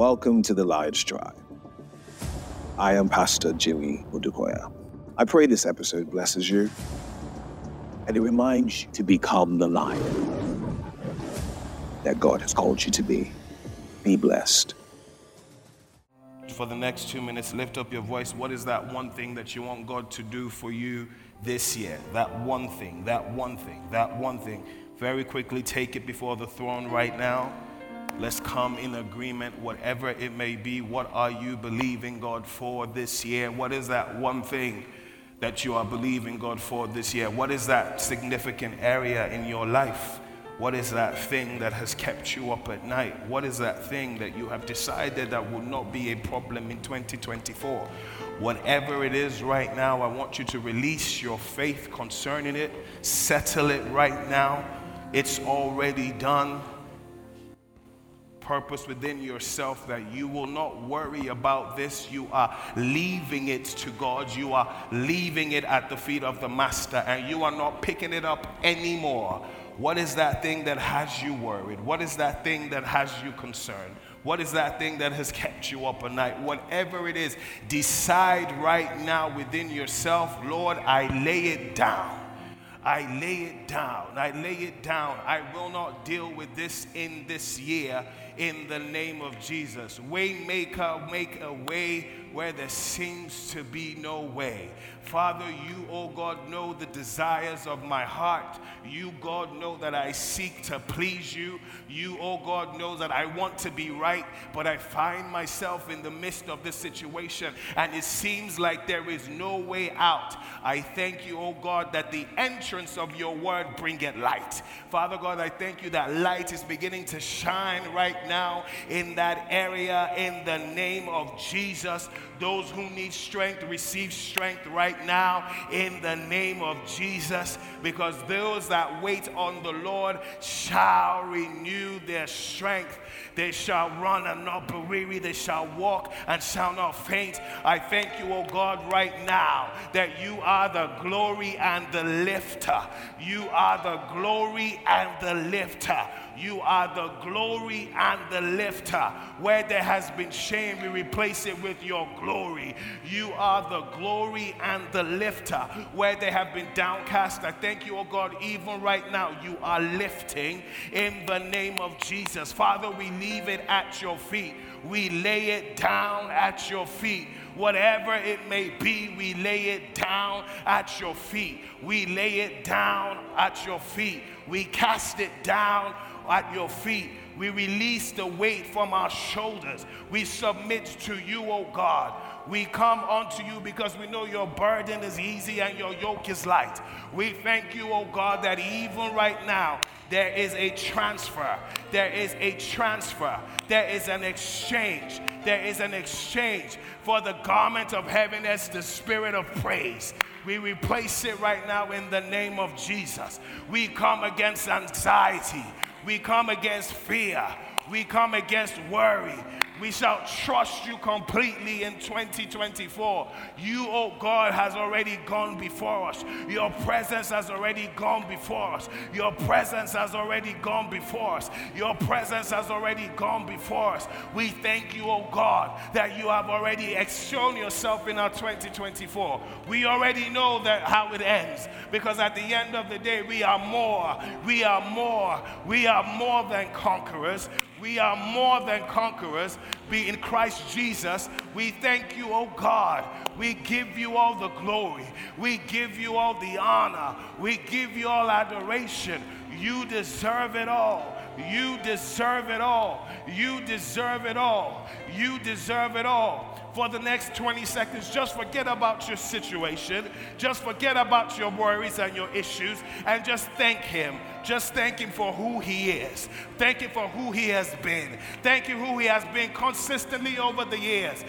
Welcome to the Lions Tribe. I am Pastor Jimmy Odukoya. I pray this episode blesses you and it reminds you to become the lion that God has called you to be. Be blessed. For the next two minutes, lift up your voice. What is that one thing that you want God to do for you this year? That one thing, that one thing, that one thing. Very quickly, take it before the throne right now. Let's come in agreement, whatever it may be. What are you believing God for this year? What is that one thing that you are believing God for this year? What is that significant area in your life? What is that thing that has kept you up at night? What is that thing that you have decided that will not be a problem in 2024? Whatever it is right now, I want you to release your faith concerning it, settle it right now. It's already done purpose within yourself that you will not worry about this. You are leaving it to God. You are leaving it at the feet of the Master, and you are not picking it up anymore. What is that thing that has you worried? What is that thing that has you concerned? What is that thing that has kept you up at night? Whatever it is, decide right now within yourself, Lord, I lay it down. I lay it down. I lay it down. I will not deal with this in this year in the name of Jesus. Waymaker, make a way where there seems to be no way. Father, you, oh God, know the desires of my heart. You, God, know that I seek to please you. You, oh God, know that I want to be right, but I find myself in the midst of this situation and it seems like there is no way out. I thank you, oh God, that the entrance of your word bringeth light. Father God, I thank you that light is beginning to shine right now in that area in the name of Jesus. Those who need strength receive strength right now in the name of Jesus because those that wait on the Lord shall renew their strength. They shall run and not be weary. They shall walk and shall not faint. I thank you, O God, right now that you are the glory and the lifter. You are the glory and the lifter. You are the glory and the lifter. Where there has been shame, we replace it with your glory. You are the glory and the lifter. Where they have been downcast, I thank you, oh God, even right now, you are lifting in the name of Jesus. Father, we leave it at your feet. We lay it down at your feet. Whatever it may be, we lay it down at your feet. We lay it down at your feet. We cast it down at your feet. We release the weight from our shoulders. We submit to you, O oh God. We come unto you because we know your burden is easy and your yoke is light. We thank you, oh God, that even right now there is a transfer. There is a transfer. There is an exchange. There is an exchange for the garment of heaven heaviness, the spirit of praise. We replace it right now in the name of Jesus. We come against anxiety. We come against fear. We come against worry. We shall trust you completely in 2024. You, oh God, has already gone before us. Your presence has already gone before us. Your presence has already gone before us. Your presence has already gone before us. We thank you, oh God, that you have already shown yourself in our 2024. We already know that how it ends because at the end of the day, we are more. We are more. We are more than conquerors. We are more than conquerors. Be in Christ Jesus. We thank you, oh God. We give you all the glory. We give you all the honor. We give you all adoration. You deserve it all. You deserve it all. You deserve it all. You deserve it all for the next 20 seconds, just forget about your situation, just forget about your worries and your issues, and just thank Him. Just thank Him for who He is. Thank Him for who He has been. Thank you who He has been consistently over the years.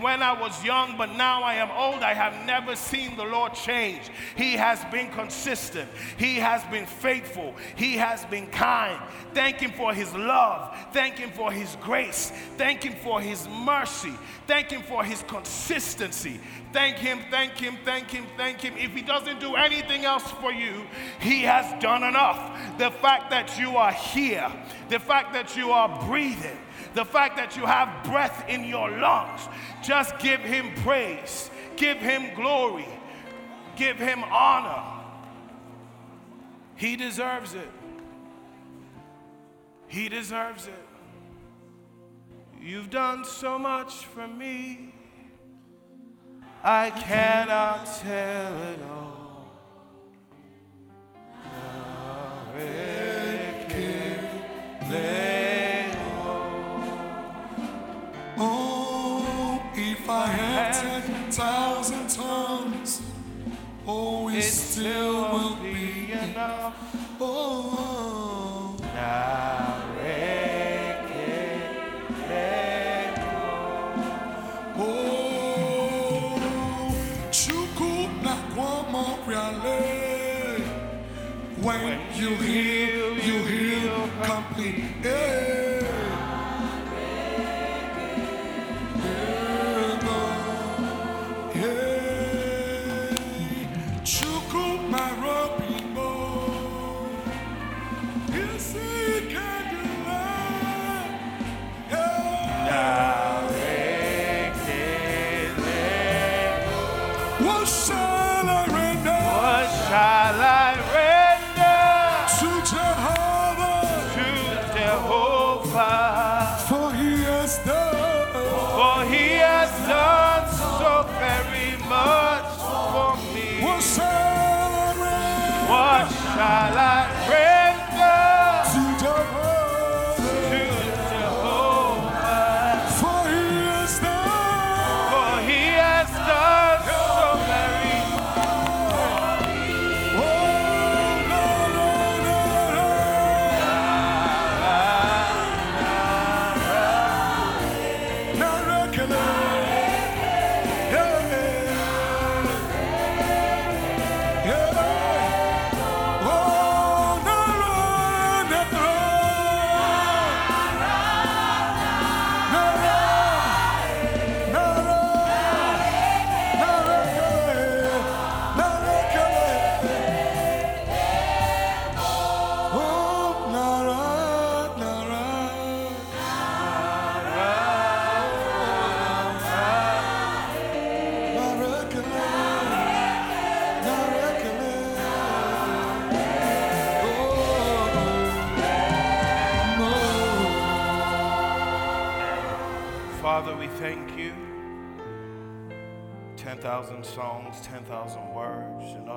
When I was young, but now I am old, I have never seen the Lord change. He has been consistent. He has been faithful. He has been kind. Thank Him for His love. Thank Him for His grace. Thank Him for His mercy. Thank Him for his consistency. Thank him, thank him, thank him, thank him. If he doesn't do anything else for you, he has done enough. The fact that you are here, the fact that you are breathing, the fact that you have breath in your lungs, just give him praise, give him glory, give him honor. He deserves it. He deserves it. You've done so much for me. I cannot tell it all. Still will won't be be enough. Oh, oh,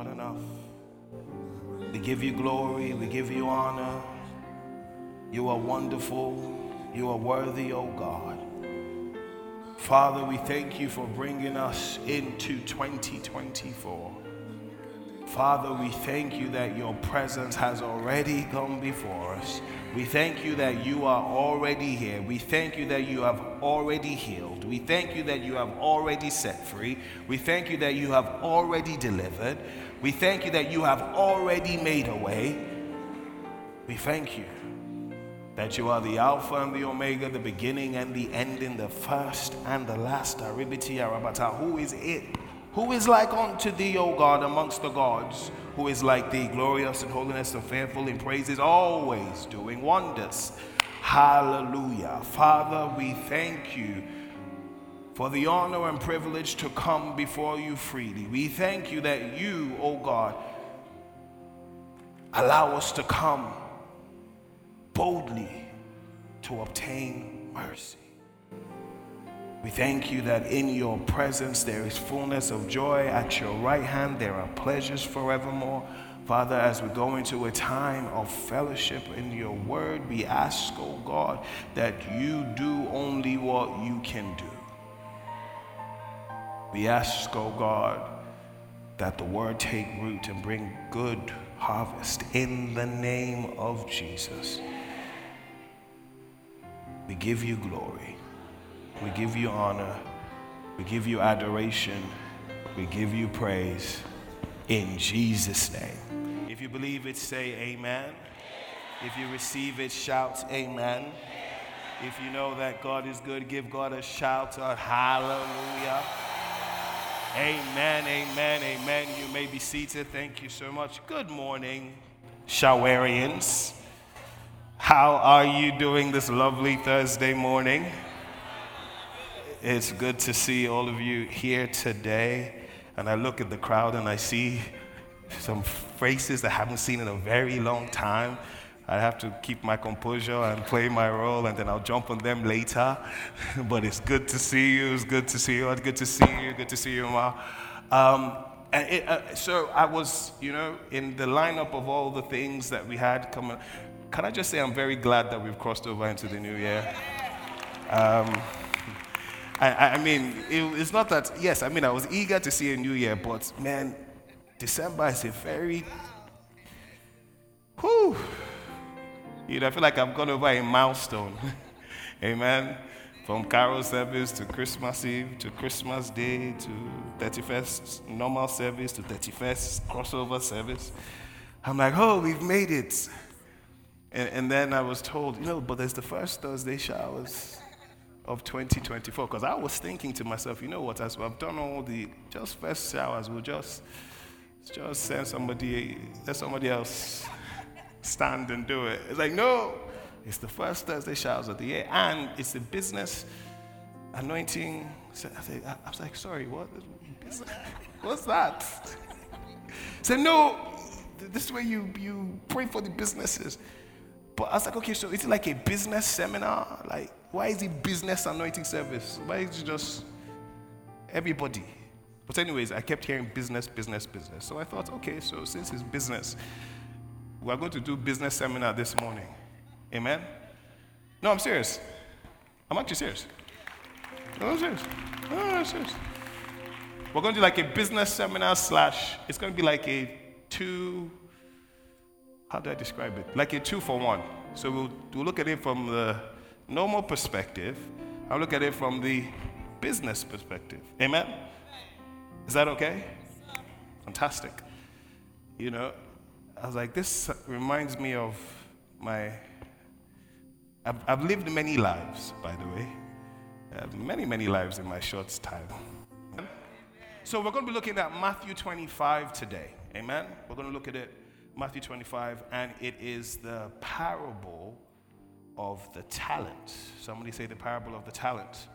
not enough. We give you glory, we give you honor. You are wonderful, you are worthy, O God. Father, we thank you for bringing us into 2024. Father, we thank you that your presence has already gone before us. We thank you that you are already here. We thank you that you have already healed. We thank you that you have already set free. We thank you that you have already delivered. We thank you that you have already made a way. We thank you that you are the Alpha and the Omega, the beginning and the ending, the first and the last. Aribiti Arabata. Who is it? Who is like unto thee, O God, amongst the gods? Who is like thee, glorious in holiness and fearful in praises, always doing wonders? Hallelujah. Father, we thank you for the honor and privilege to come before you freely. We thank you that you, O God, allow us to come boldly to obtain mercy. We thank you that in your presence there is fullness of joy. At your right hand there are pleasures forevermore. Father, as we go into a time of fellowship in your word, we ask, oh God, that you do only what you can do. We ask, oh God, that the word take root and bring good harvest in the name of Jesus. We give you glory. We give you honor. We give you adoration. We give you praise in Jesus' name. If you believe it, say amen. If you receive it, shout amen. If you know that God is good, give God a shout of hallelujah. Amen, amen, amen. You may be seated. Thank you so much. Good morning, Shawarians. How are you doing this lovely Thursday morning? It's good to see all of you here today. And I look at the crowd and I see some faces that I haven't seen in a very long time. I have to keep my composure and play my role, and then I'll jump on them later. but it's good to see you. It's good to see you. It's good to see you. Good to see you, Ma. Um, and it, uh, so I was, you know, in the lineup of all the things that we had coming. Can I just say I'm very glad that we've crossed over into the new year. Um, I, I, mean, it, it's not that. Yes, I mean, I was eager to see a new year, but man, December is a very. Whew, you know, I feel like I've gone over a milestone. Amen. From carol service to Christmas Eve to Christmas Day to 31st normal service to 31st crossover service. I'm like, oh, we've made it. And, and then I was told, you know, but there's the first Thursday showers of 2024. Because I was thinking to myself, you know what, as I've done all the just first showers, we'll just, just send somebody, let somebody else stand and do it. It's like, no, it's the first Thursday showers of the year, and it's the business anointing. I was like, sorry, what? What's that? Said, no, this is where you, you pray for the businesses. But I was like, okay, so it's like a business seminar. Like, why is it business anointing service? Why is it just everybody? But anyways, I kept hearing business, business, business. So I thought, okay, so since it's business, we are going to do business seminar this morning. Amen? No, I'm serious. I'm actually serious. No, I'm serious. No, I'm serious. We're going to do like a business seminar slash, it's going to be like a two, how do I describe it? Like a two for one. So we'll, we'll look at it from the normal perspective. I'll look at it from the business perspective. Amen? Is that okay? Fantastic. You know, I was like, this reminds me of my. I've, I've lived many lives, by the way. many, many lives in my short time. So we're going to be looking at Matthew 25 today. Amen? We're going to look at it, Matthew 25, and it is the parable of the talent. Somebody say the parable of the talent.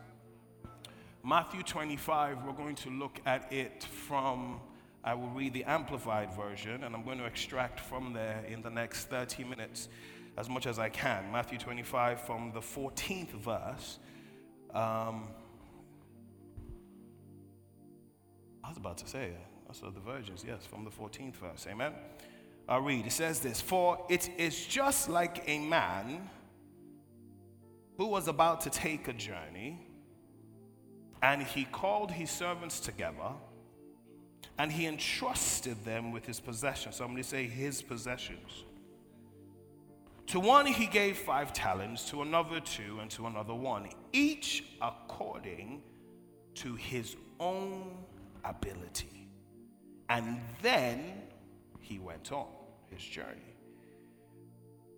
Matthew 25, we're going to look at it from I will read the Amplified Version, and I'm going to extract from there in the next 30 minutes as much as I can. Matthew 25 from the 14th verse. Um, I was about to say, I saw the versions, yes, from the 14th verse. Amen. I'll read. It says this For it is just like a man who was about to take a journey, and he called his servants together and he entrusted them with his possessions. Somebody say his possessions. To one he gave five talents, to another two, and to another one, each according to his own ability. And then he went on his journey.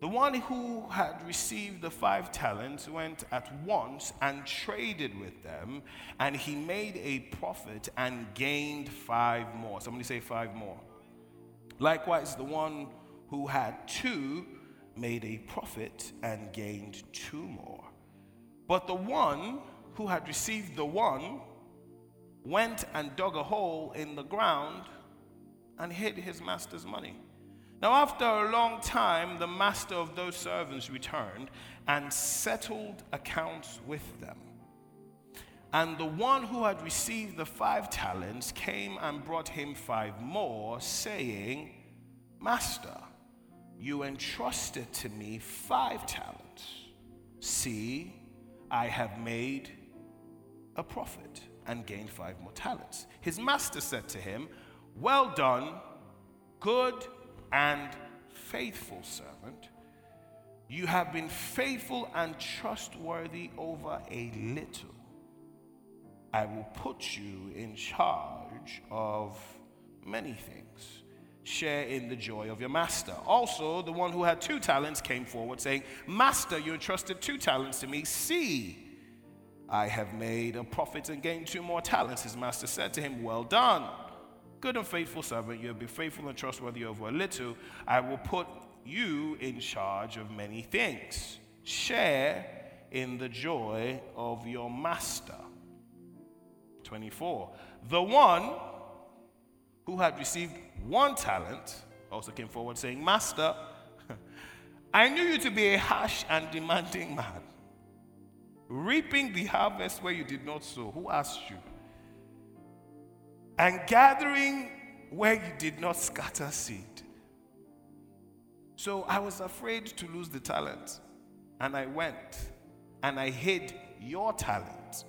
The one who had received the five talents went at once and traded with them, and he made a profit and gained five more. Somebody say five more. Likewise, the one who had two made a profit and gained two more. But the one who had received the one went and dug a hole in the ground and hid his master's money. Now, after a long time, the master of those servants returned and settled accounts with them. And the one who had received the five talents came and brought him five more, saying, Master, you entrusted to me five talents. See, I have made a profit and gained five more talents. His master said to him, Well done, good and faithful servant. You have been faithful and trustworthy over a little. I will put you in charge of many things. share in the joy of your master. Also, the one who had two talents came forward, saying, Master, you entrusted two talents to me. See, I have made a profit and gained two more talents. His master said to him, Well done, good and faithful servant. You have been faithful and trustworthy over a little. I will put you in charge of many things. Share in the joy of your master. 24. The one who had received one talent also came forward saying, Master, I knew you to be a harsh and demanding man reaping the harvest where you did not sow. Who asked you? And gathering where you did not scatter seed. So I was afraid to lose the talent. And I went and I hid your talent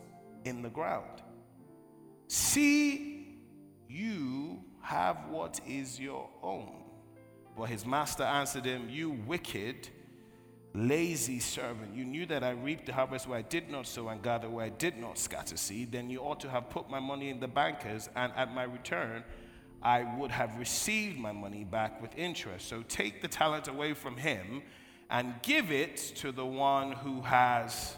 in the ground. See, you have what is your own. But his master answered him, You wicked lazy servant, you knew that I reaped the harvest where I did not sow and gather where I did not scatter seed, then you ought to have put my money in the bankers, and at my return, I would have received my money back with interest. So take the talent away from him and give it to the one who has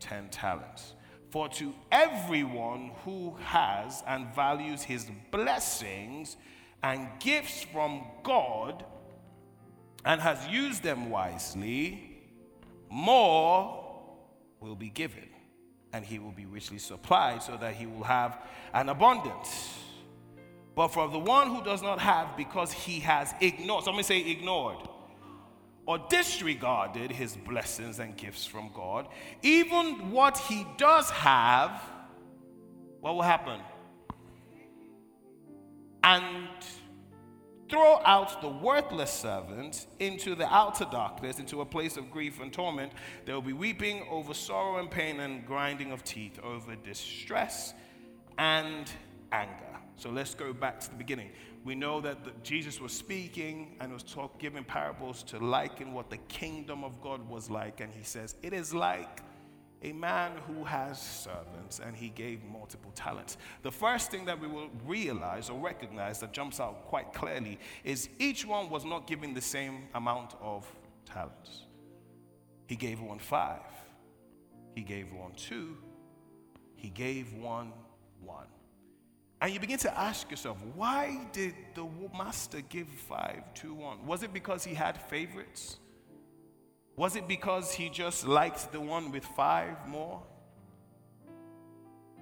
10 talents. For to everyone who has and values his blessings and gifts from God and has used them wisely, more will be given, and he will be richly supplied, so that he will have an abundance. But for the one who does not have, because he has ignored, somebody say ignored, or disregarded his blessings and gifts from God, even what he does have, what will happen? And throw out the worthless servant into the outer darkness, into a place of grief and torment. There will be weeping over sorrow and pain and grinding of teeth over distress and anger. So let's go back to the beginning. We know that the, Jesus was speaking and was talk, giving parables to liken what the kingdom of God was like. And he says, It is like a man who has servants and he gave multiple talents. The first thing that we will realize or recognize that jumps out quite clearly is each one was not given the same amount of talents. He gave one five, he gave one two, he gave one one. And you begin to ask yourself, why did the master give five, two, one? Was it because he had favorites? Was it because he just liked the one with five more?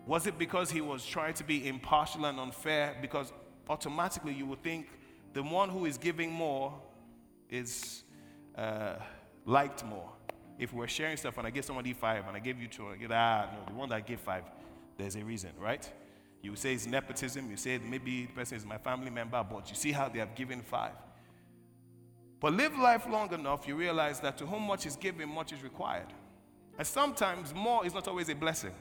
Was it because he was trying to be impartial and unfair? Because automatically you would think the one who is giving more is uh, liked more. If we're sharing stuff and I give somebody five and I give you two, I get, ah, no, the one that gave five, there's a reason, right? You say it's nepotism, you say maybe the person is my family member, but you see how they have given five. But live life long enough, you realize that to whom much is given, much is required. And sometimes more is not always a blessing.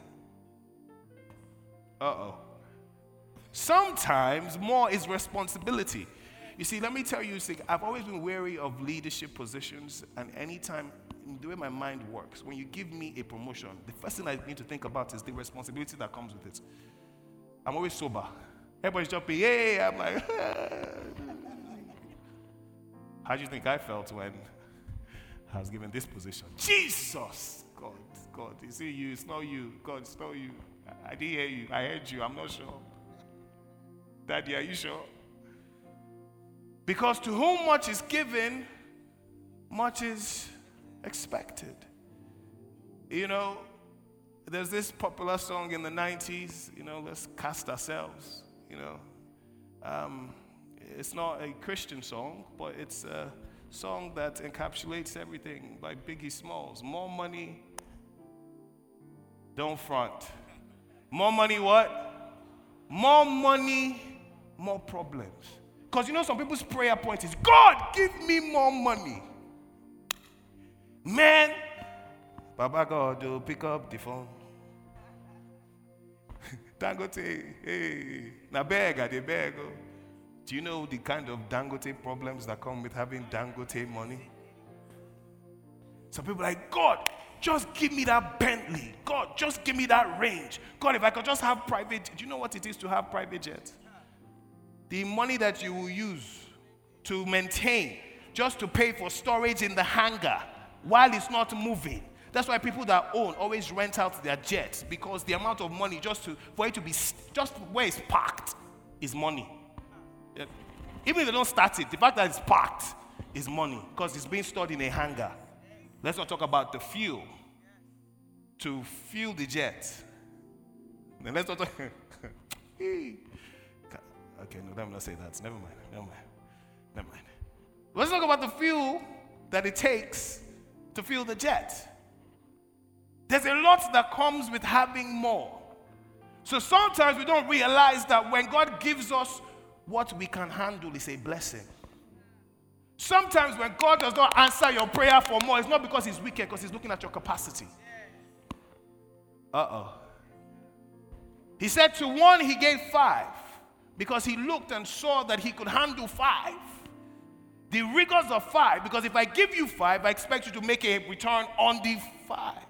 Uh oh. Sometimes more is responsibility. You see, let me tell you, see, I've always been wary of leadership positions, and anytime, the way my mind works, when you give me a promotion, the first thing I need to think about is the responsibility that comes with it. I'm always sober. Everybody's jumping, hey, I'm like, How do you think I felt when I was given this position? Jesus! God, God, is it you? It's not you. God, it's not you. I, I didn't hear you. I heard you. I'm not sure. Daddy, are you sure? Because to whom much is given, much is expected. You know, there's this popular song in the 90s, you know, let's cast ourselves, you know. Um, it's not a Christian song, but it's a song that encapsulates everything by Biggie Smalls. More money, don't front. More money, what? More money, more problems. Because you know, some people's prayer point is God, give me more money. Man, Baba God, will pick up the phone. Dangote, hey, na beg, I de beg. Oh. Do you know the kind of Dangote problems that come with having Dangote money? Some people are like, God, just give me that Bentley. God, just give me that range. God, if I could just have private, do you know what it is to have private jet? The money that you will use to maintain, just to pay for storage in the hangar while it's not moving. That's why people that own always rent out their jets because the amount of money just to for it to be just where it's parked is money. Even if they don't start it, the fact that it's parked is money because it's being stored in a hangar. Let's not talk about the fuel to fuel the jet. Then let's not talk. okay, no, let me not say that. Never mind. Never mind. Never mind. Let's talk about the fuel that it takes to fuel the jet. There's a lot that comes with having more. So sometimes we don't realize that when God gives us what we can handle is a blessing. Sometimes when God does not answer your prayer for more, it's not because He's wicked, because He's looking at your capacity. Uh oh. He said to one, He gave five because He looked and saw that He could handle five. The rigors of five, because if I give you five, I expect you to make a return on the five.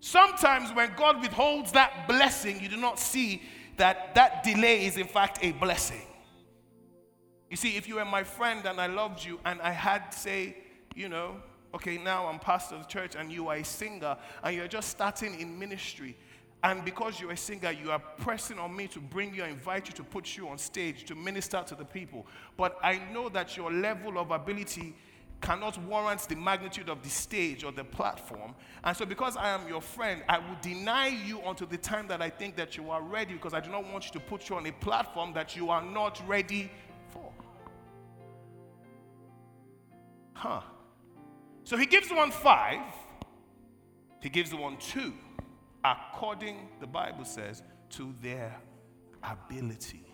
Sometimes when God withholds that blessing, you do not see that that delay is in fact a blessing. You see, if you were my friend and I loved you and I had, say, you know, okay, now I'm pastor of the church and you are a singer and you're just starting in ministry, and because you're a singer, you are pressing on me to bring you, invite you to put you on stage to minister to the people. But I know that your level of ability cannot warrant the magnitude of the stage or the platform. And so, because I am your friend, I will deny you until the time that I think that you are ready because I do not want you to put you on a platform that you are not ready for. Huh. So, he gives one five, he gives one two, according, the Bible says, to their ability.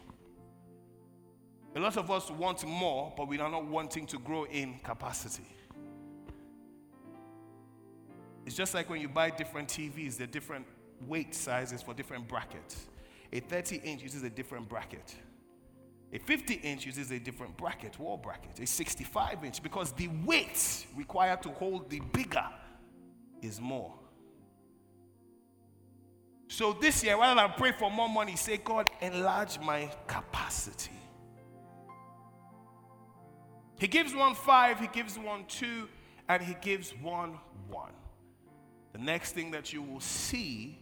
A lot of us want more, but we are not wanting to grow in capacity. It's just like when you buy different TVs, they're different weight sizes for different brackets. A 30 inch uses a different bracket. A 50 inch uses a different bracket, wall bracket. A 65 inch, because the weight required to hold the bigger is more. So this year, rather than pray for more money, say, God, enlarge my capacity. He gives one five, he gives one two, and he gives one one. The next thing that you will see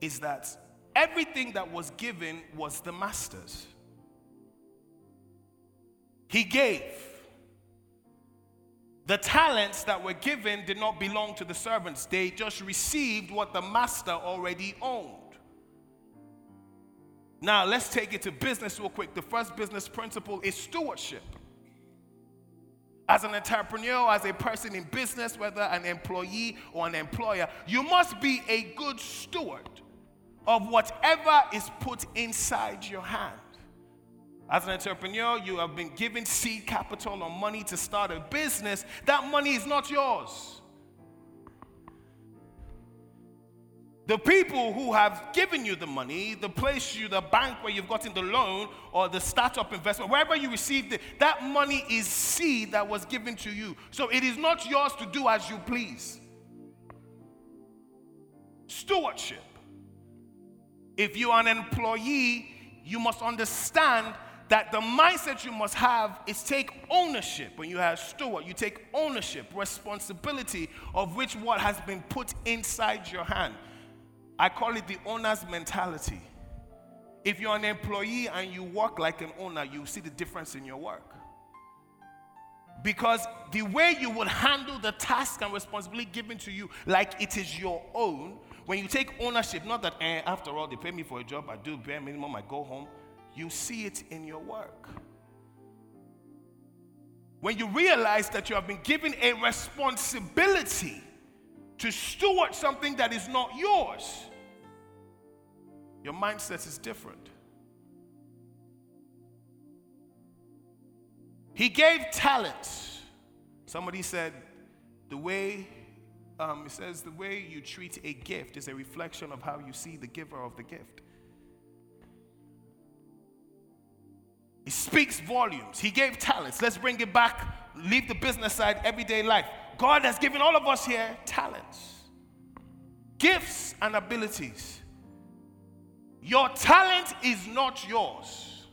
is that everything that was given was the master's. He gave. The talents that were given did not belong to the servants, they just received what the master already owned. Now, let's take it to business real quick. The first business principle is stewardship as an entrepreneur, as a person in business, whether an employee or an employer, you must be a good steward of whatever is put inside your hand. As an entrepreneur, you have been given seed capital or money to start a business. That money is not yours. The people who have given you the money, the place you, the bank where you've gotten the loan or the startup investment, wherever you received it, that money is seed that was given to you. So it is not yours to do as you please. Stewardship. If you are an employee, you must understand that the mindset you must have is take ownership. When you have steward, you take ownership, responsibility of which what has been put inside your hand. I call it the owner's mentality. If you're an employee and you work like an owner, you see the difference in your work. Because the way you would handle the task and responsibility given to you, like it is your own, when you take ownership, not that, eh, after all, they pay me for a job, I do bare minimum, I go home, you see it in your work. When you realize that you have been given a responsibility to steward something that is not yours, your mindset is different. He gave talents. Somebody said, the way, um, it says, the way you treat a gift is a reflection of how you see the giver of the gift. He speaks volumes. He gave talents. Let's bring it back. Leave the business side, everyday life. God has given all of us here talents, gifts, and abilities. Your talent is not yours.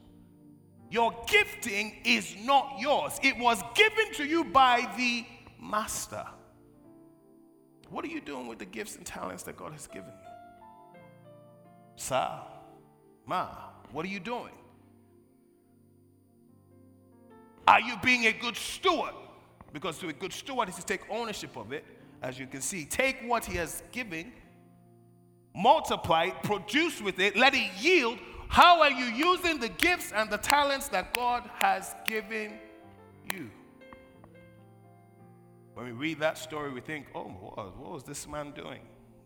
Your gifting is not yours, it was given to you by the master. What are you doing with the gifts and talents that God has given you? Sir, Ma, what are you doing? Are you being a good steward? Because to a good steward is to take ownership of it, as you can see. Take what he has given, multiply produce with it, let it yield. How are you using the gifts and the talents that God has given you? When we read that story, we think, oh, what was this man doing?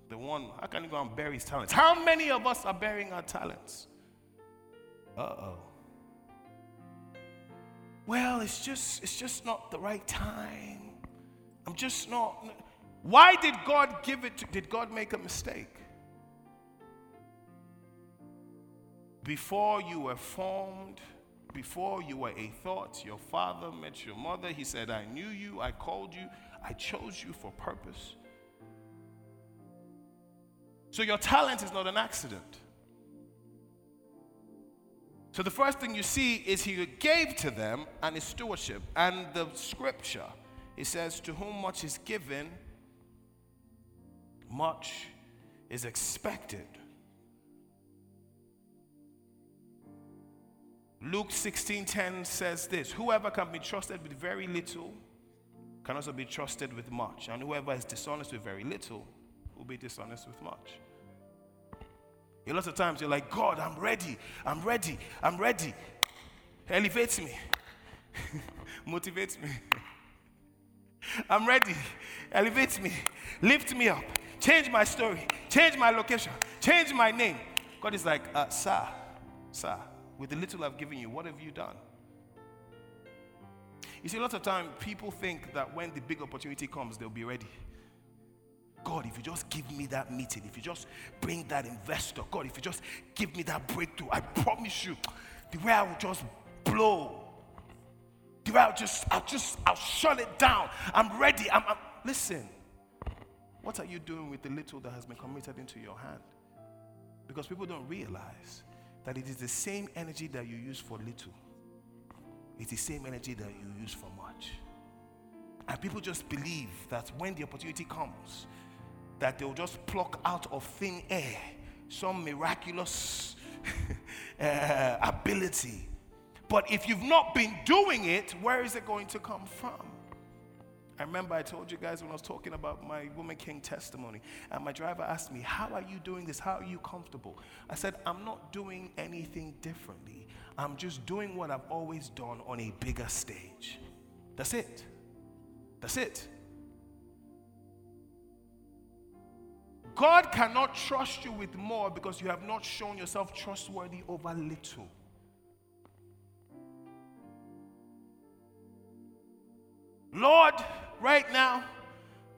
The one, how can he go and bury his talents? How many of us are burying our talents? Uh oh. Well, it's just it's just not the right time. I'm just not Why did God give it to, did God make a mistake? Before you were formed, before you were a thought, your father met your mother. He said, I knew you, I called you, I chose you for purpose. So your talent is not an accident. So the first thing you see is he gave to them and his stewardship. And the scripture, it says, To whom much is given, much is expected. Luke 16:10 says this: Whoever can be trusted with very little can also be trusted with much, and whoever is dishonest with very little will be dishonest with much. A lot of times you're like, God, I'm ready, I'm ready, I'm ready. Elevates me, motivates me. I'm ready, elevates me, lift me up, change my story, change my location, change my name. God is like, uh, sir, sir, with the little I've given you, what have you done? You see, a lot of time people think that when the big opportunity comes, they'll be ready. God, if you just give me that meeting, if you just bring that investor, God, if you just give me that breakthrough, I promise you, the way I will just blow, the way I'll just, I'll just, I'll shut it down. I'm ready. I'm, I'm listen. What are you doing with the little that has been committed into your hand? Because people don't realize that it is the same energy that you use for little. It's the same energy that you use for much. And people just believe that when the opportunity comes, that they'll just pluck out of thin air some miraculous uh, ability. But if you've not been doing it, where is it going to come from? I remember I told you guys when I was talking about my Woman King testimony, and my driver asked me, How are you doing this? How are you comfortable? I said, I'm not doing anything differently. I'm just doing what I've always done on a bigger stage. That's it. That's it. God cannot trust you with more because you have not shown yourself trustworthy over little. Lord, right now,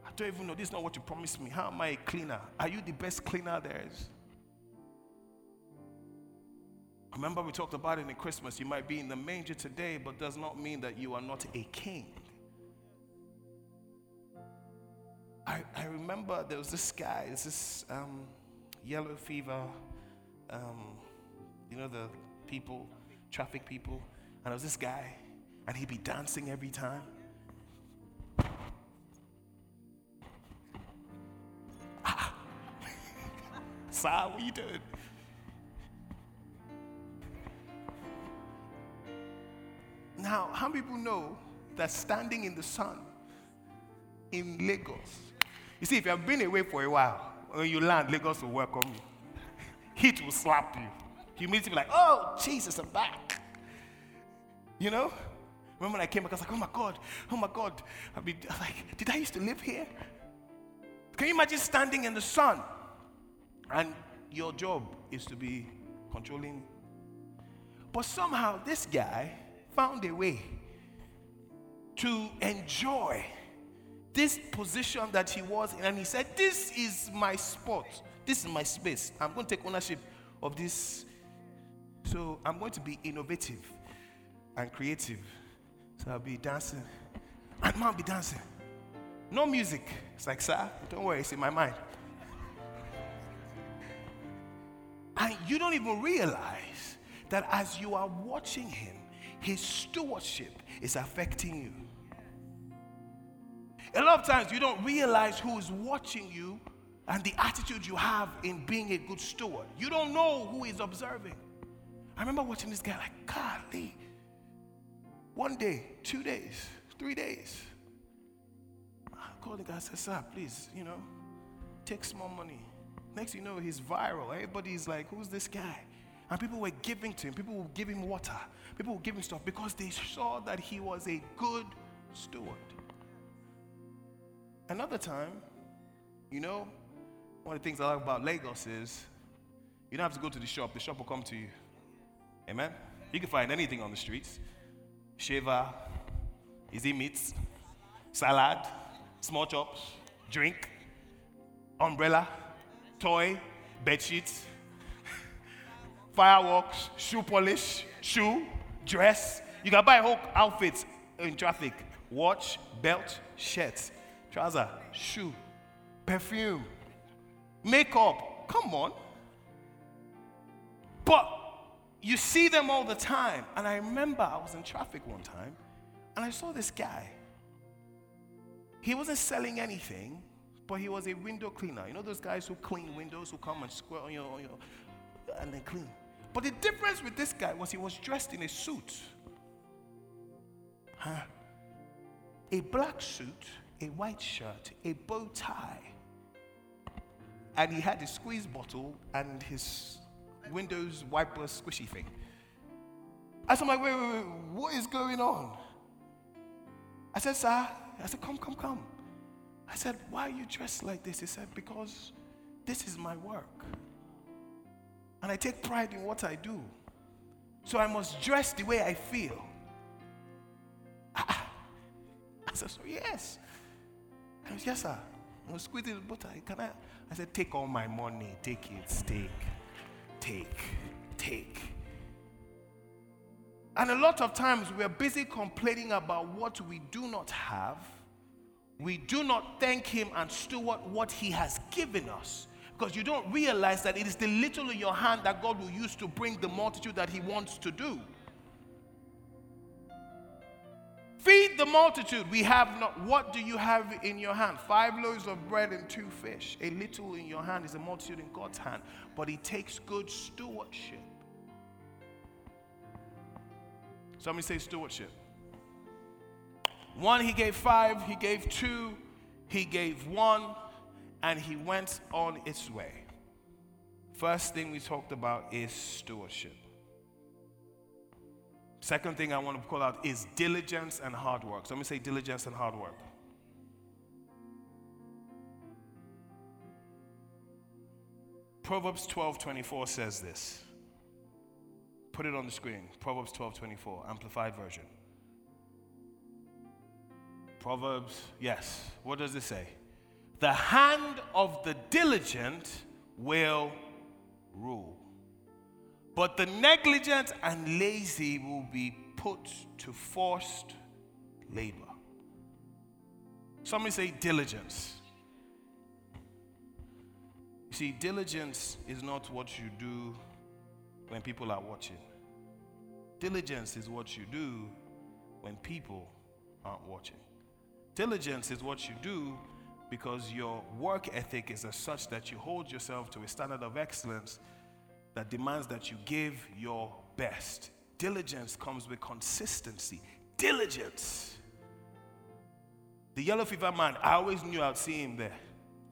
I don't even know. This is not what you promised me. How am I a cleaner? Are you the best cleaner there is? Remember, we talked about it in Christmas. You might be in the manger today, but does not mean that you are not a king. I, I remember there was this guy, this um, yellow fever, um, you know, the people, traffic people, and there was this guy, and he'd be dancing every time. Sir, what you doing? Now, how many people know that standing in the sun in Lagos you see, if you have been away for a while, when you land, Lagos will welcome you. Heat will slap you. Humility will be like, oh, Jesus, I'm back. You know? Remember when I came back, I was like, oh my God, oh my God. I mean, I was like, did I used to live here? Can you imagine standing in the sun? And your job is to be controlling. But somehow this guy found a way to enjoy this position that he was in, and he said, This is my spot, this is my space. I'm going to take ownership of this. So I'm going to be innovative and creative. So I'll be dancing, and mom be dancing. No music. It's like, sir, don't worry, it's in my mind. And you don't even realize that as you are watching him, his stewardship is affecting you. A lot of times you don't realize who is watching you and the attitude you have in being a good steward. You don't know who is observing. I remember watching this guy like, golly. One day, two days, three days. I called the guy, I said, sir, please, you know, take small money. Next you know, he's viral. Everybody's like, who's this guy? And people were giving to him. People would give him water. People would give him stuff because they saw that he was a good steward. Another time, you know, one of the things I like about Lagos is you don't have to go to the shop, the shop will come to you. Amen? You can find anything on the streets shaver, easy meats, salad, small chops, drink, umbrella, toy, bed sheets, fireworks, shoe polish, shoe, dress. You can buy whole outfits in traffic watch, belt, shirt, trouser, shoe, perfume, makeup. Come on. But you see them all the time. And I remember I was in traffic one time and I saw this guy. He wasn't selling anything, but he was a window cleaner. You know those guys who clean windows, who come and square on your, and then clean. But the difference with this guy was he was dressed in a suit. Huh? A black suit, a white shirt, a bow tie. And he had a squeeze bottle and his Windows wiper squishy thing. I said, wait, wait, wait, what is going on? I said, sir, I said, come, come, come. I said, why are you dressed like this? He said, because this is my work. And I take pride in what I do. So I must dress the way I feel. I said, so yes. I said, yes, sir. I was squeezing the butter. Can I? I said, take all my money. Take it. Take take, take. And a lot of times we are busy complaining about what we do not have. We do not thank Him and steward what He has given us. Because you don't realize that it is the little in your hand that God will use to bring the multitude that He wants to do. Feed the multitude. We have not. What do you have in your hand? Five loaves of bread and two fish. A little in your hand is a multitude in God's hand, but He takes good stewardship. Somebody say stewardship. One, He gave five, He gave two, He gave one, and He went on its way. First thing we talked about is stewardship. Second thing I want to call out is diligence and hard work. So let me say diligence and hard work. Proverbs 12 24 says this. Put it on the screen. Proverbs 12 24, Amplified Version. Proverbs, yes. What does it say? The hand of the diligent will rule. But the negligent and lazy will be put to forced labor. Somebody say diligence. You see, diligence is not what you do when people are watching. Diligence is what you do when people aren't watching. Diligence is what you do because your work ethic is as such that you hold yourself to a standard of excellence that demands that you give your best. Diligence comes with consistency. Diligence. The yellow fever man, I always knew I'd see him there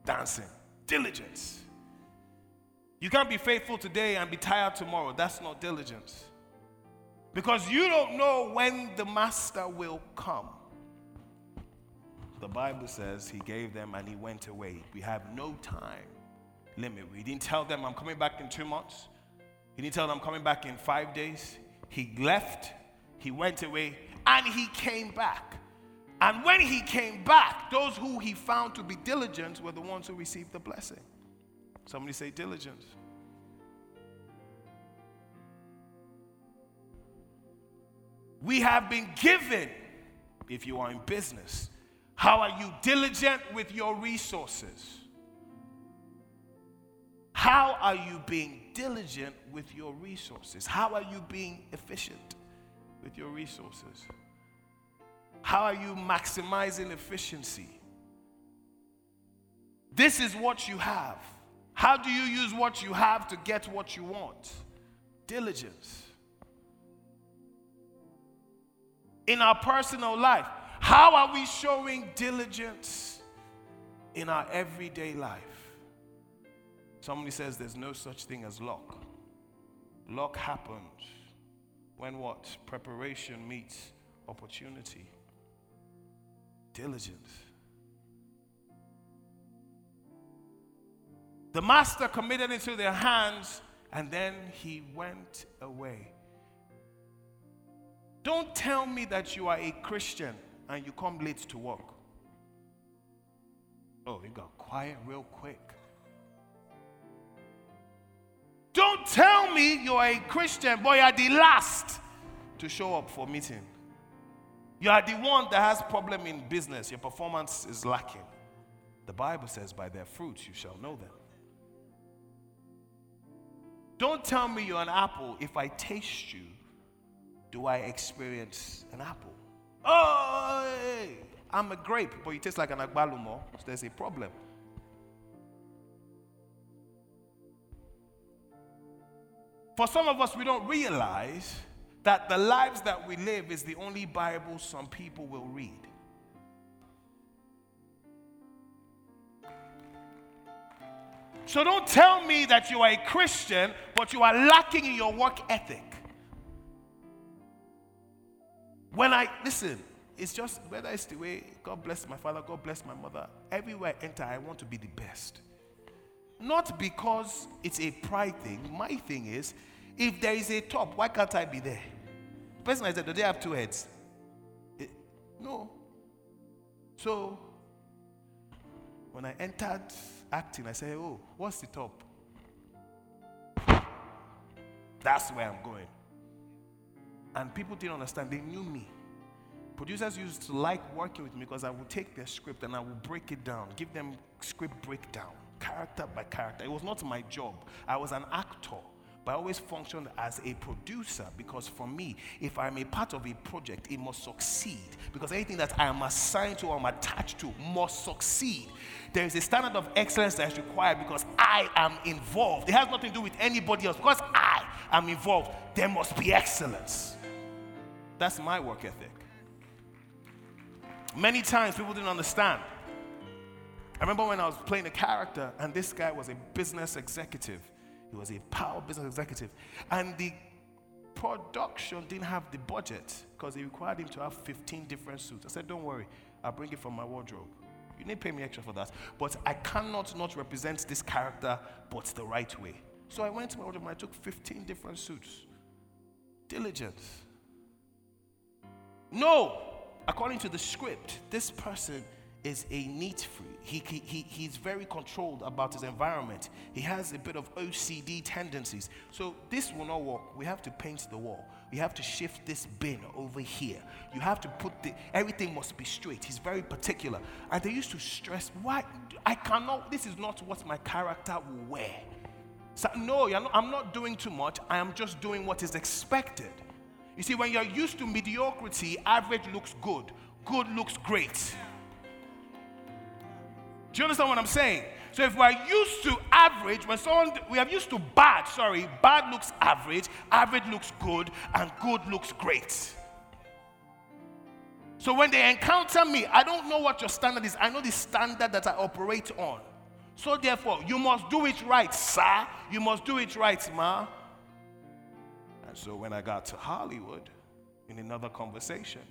dancing. Diligence. You can't be faithful today and be tired tomorrow. That's not diligence. Because you don't know when the master will come. The Bible says he gave them and he went away. We have no time limit. We didn't tell them I'm coming back in two months. He didn't tell them, I'm coming back in five days. He left, he went away, and he came back. And when he came back, those who he found to be diligent were the ones who received the blessing. Somebody say diligence. We have been given, if you are in business, how are you diligent with your resources? How are you being diligent with your resources? How are you being efficient? with your resources? How are you maximizing efficiency? This is what you have. How do you use what you have to get what you want? Diligence. In our personal life, how are we showing diligence in our everyday life? Somebody says there's no such thing as luck. Luck happens when what? Preparation meets opportunity. Diligence. The master committed into their hands and then he went away. Don't tell me that you are a Christian and you come late to work. Oh, you got quiet real quick. Don't tell me you're a Christian, but you're the last to show up for meeting. You are the one that has problem in business. Your performance is lacking. The Bible says, by their fruits you shall know them. Don't tell me you're an apple. If I taste you, do I experience an apple? Oh, I'm a grape, but you taste like an agbalumo. So there's a problem. For some of us, we don't realize that the lives that we live is the only Bible some people will read. So don't tell me that you are a Christian, but you are lacking in your work ethic. When I, listen, it's just whether it's the way God bless my father, God bless my mother, everywhere I enter, I want to be the best. Not because it's a pride thing. My thing is, if there is a top, why can't I be there? The person I said, do they have two heads? It, no. So, when I entered acting, I said, oh, what's the top? That's where I'm going. And people didn't understand. They knew me. Producers used to like working with me because I would take their script and I would break it down, give them script breakdown, character by character. It was not my job. I was an actor, but I always functioned as a producer because for me, if I'm a part of a project, it must succeed. Because anything that I am assigned to or I'm attached to must succeed. There is a standard of excellence that is required because I am involved. It has nothing to do with anybody else. Because I am involved, there must be excellence. That's my work ethic. Many times people didn't understand. I remember when I was playing a character, and this guy was a business executive. He was a power business executive. And the production didn't have the budget because it required him to have 15 different suits. I said, Don't worry, I'll bring it from my wardrobe. You need to pay me extra for that. But I cannot not represent this character, but the right way. So I went to my wardrobe and I took 15 different suits. Diligence. No, according to the script, this person is a neat freak. He, he, he's very controlled about his environment. He has a bit of OCD tendencies. So this will not work. We have to paint the wall. We have to shift this bin over here. You have to put the, everything must be straight. He's very particular. And they used to stress, why? I cannot, this is not what my character will wear. So, no, not, I'm not doing too much. I am just doing what is expected. You see, when you're used to mediocrity, average looks good, good looks great. Do you understand what I'm saying? So if we're used to average, when someone we are used to bad, sorry, bad looks average, average looks good, and good looks great. So when they encounter me, I don't know what your standard is. I know the standard that I operate on. So therefore, you must do it right, sir. You must do it right, ma. And so when I got to Hollywood, in another conversation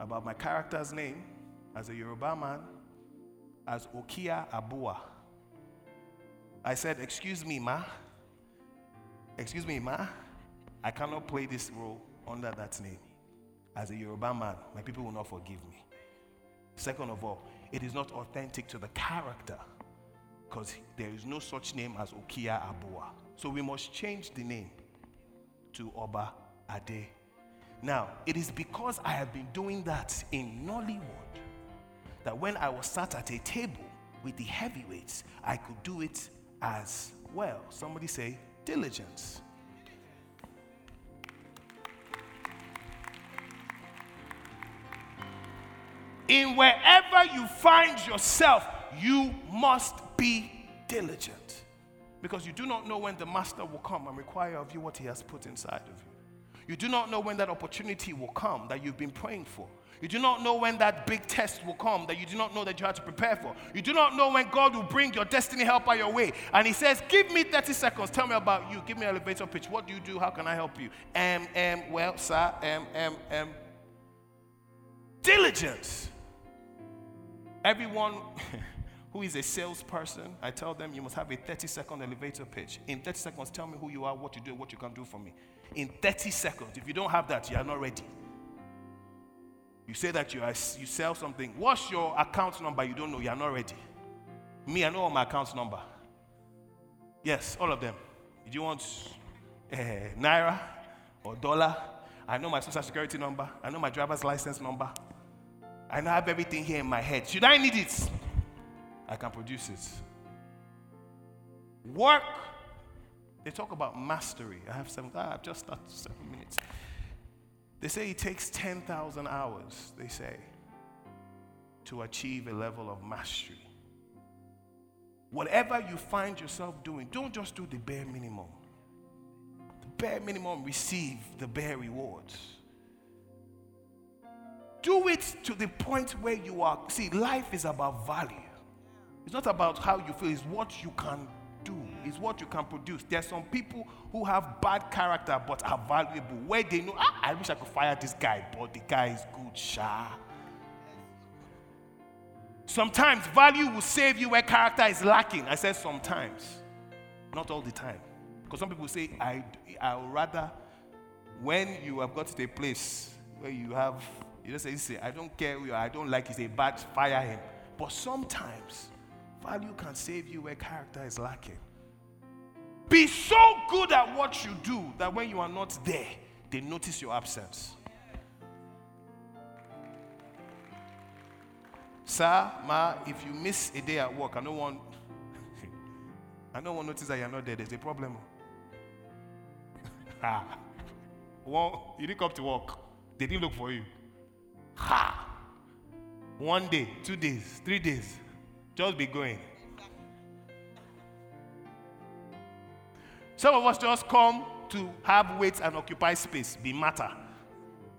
about my character's name as a Yoruba man, as Okia Abua. I said, Excuse me, ma. Excuse me, ma. I cannot play this role under that name. As a Yoruba man, my people will not forgive me. Second of all, it is not authentic to the character because there is no such name as Okia Abua. So we must change the name to Oba Ade. Now, it is because I have been doing that in Nollywood that when I was sat at a table with the heavyweights, I could do it as well. Somebody say, diligence. In wherever you find yourself, you must be diligent. Because you do not know when the master will come and require of you what he has put inside of you. You do not know when that opportunity will come that you've been praying for. You do not know when that big test will come that you do not know that you have to prepare for. You do not know when God will bring your destiny helper your way. And He says, Give me 30 seconds. Tell me about you. Give me an elevator pitch. What do you do? How can I help you? Um, um, well, sir, um, um, um. Diligence. Everyone who is a salesperson, I tell them you must have a 30 second elevator pitch. In 30 seconds, tell me who you are, what you do, what you can do for me. In 30 seconds. If you don't have that, you are not ready. You say that you, are, you sell something. What's your account number? You don't know. You are not ready. Me, I know all my account number. Yes, all of them. Do you want uh, naira or dollar? I know my social security number. I know my driver's license number. I know I have everything here in my head. Should I need it? I can produce it. Work. They talk about mastery. I have seven. Ah, I have just started seven minutes. They say it takes 10,000 hours, they say, to achieve a level of mastery. Whatever you find yourself doing, don't just do the bare minimum. The bare minimum, receive the bare rewards. Do it to the point where you are. See, life is about value. It's not about how you feel, it's what you can do, it's what you can produce. There's some people who have bad character but are valuable, where they know, ah, I wish I could fire this guy, but the guy is good, sha. Sometimes value will save you where character is lacking. I said sometimes, not all the time. Because some people say, I, I would rather, when you have got to a place where you have, you just say, I don't care who you are, I don't like, he's a bad, fire him. But sometimes, Value can save you where character is lacking. Be so good at what you do that when you are not there, they notice your absence. Sir, ma, if you miss a day at work, I don't want I don't want notice that you're not there. There's a problem. ha. Well, you didn't come to work. They didn't look for you. Ha. One day, two days, three days. Just be going. Some of us just come to have weight and occupy space, be matter.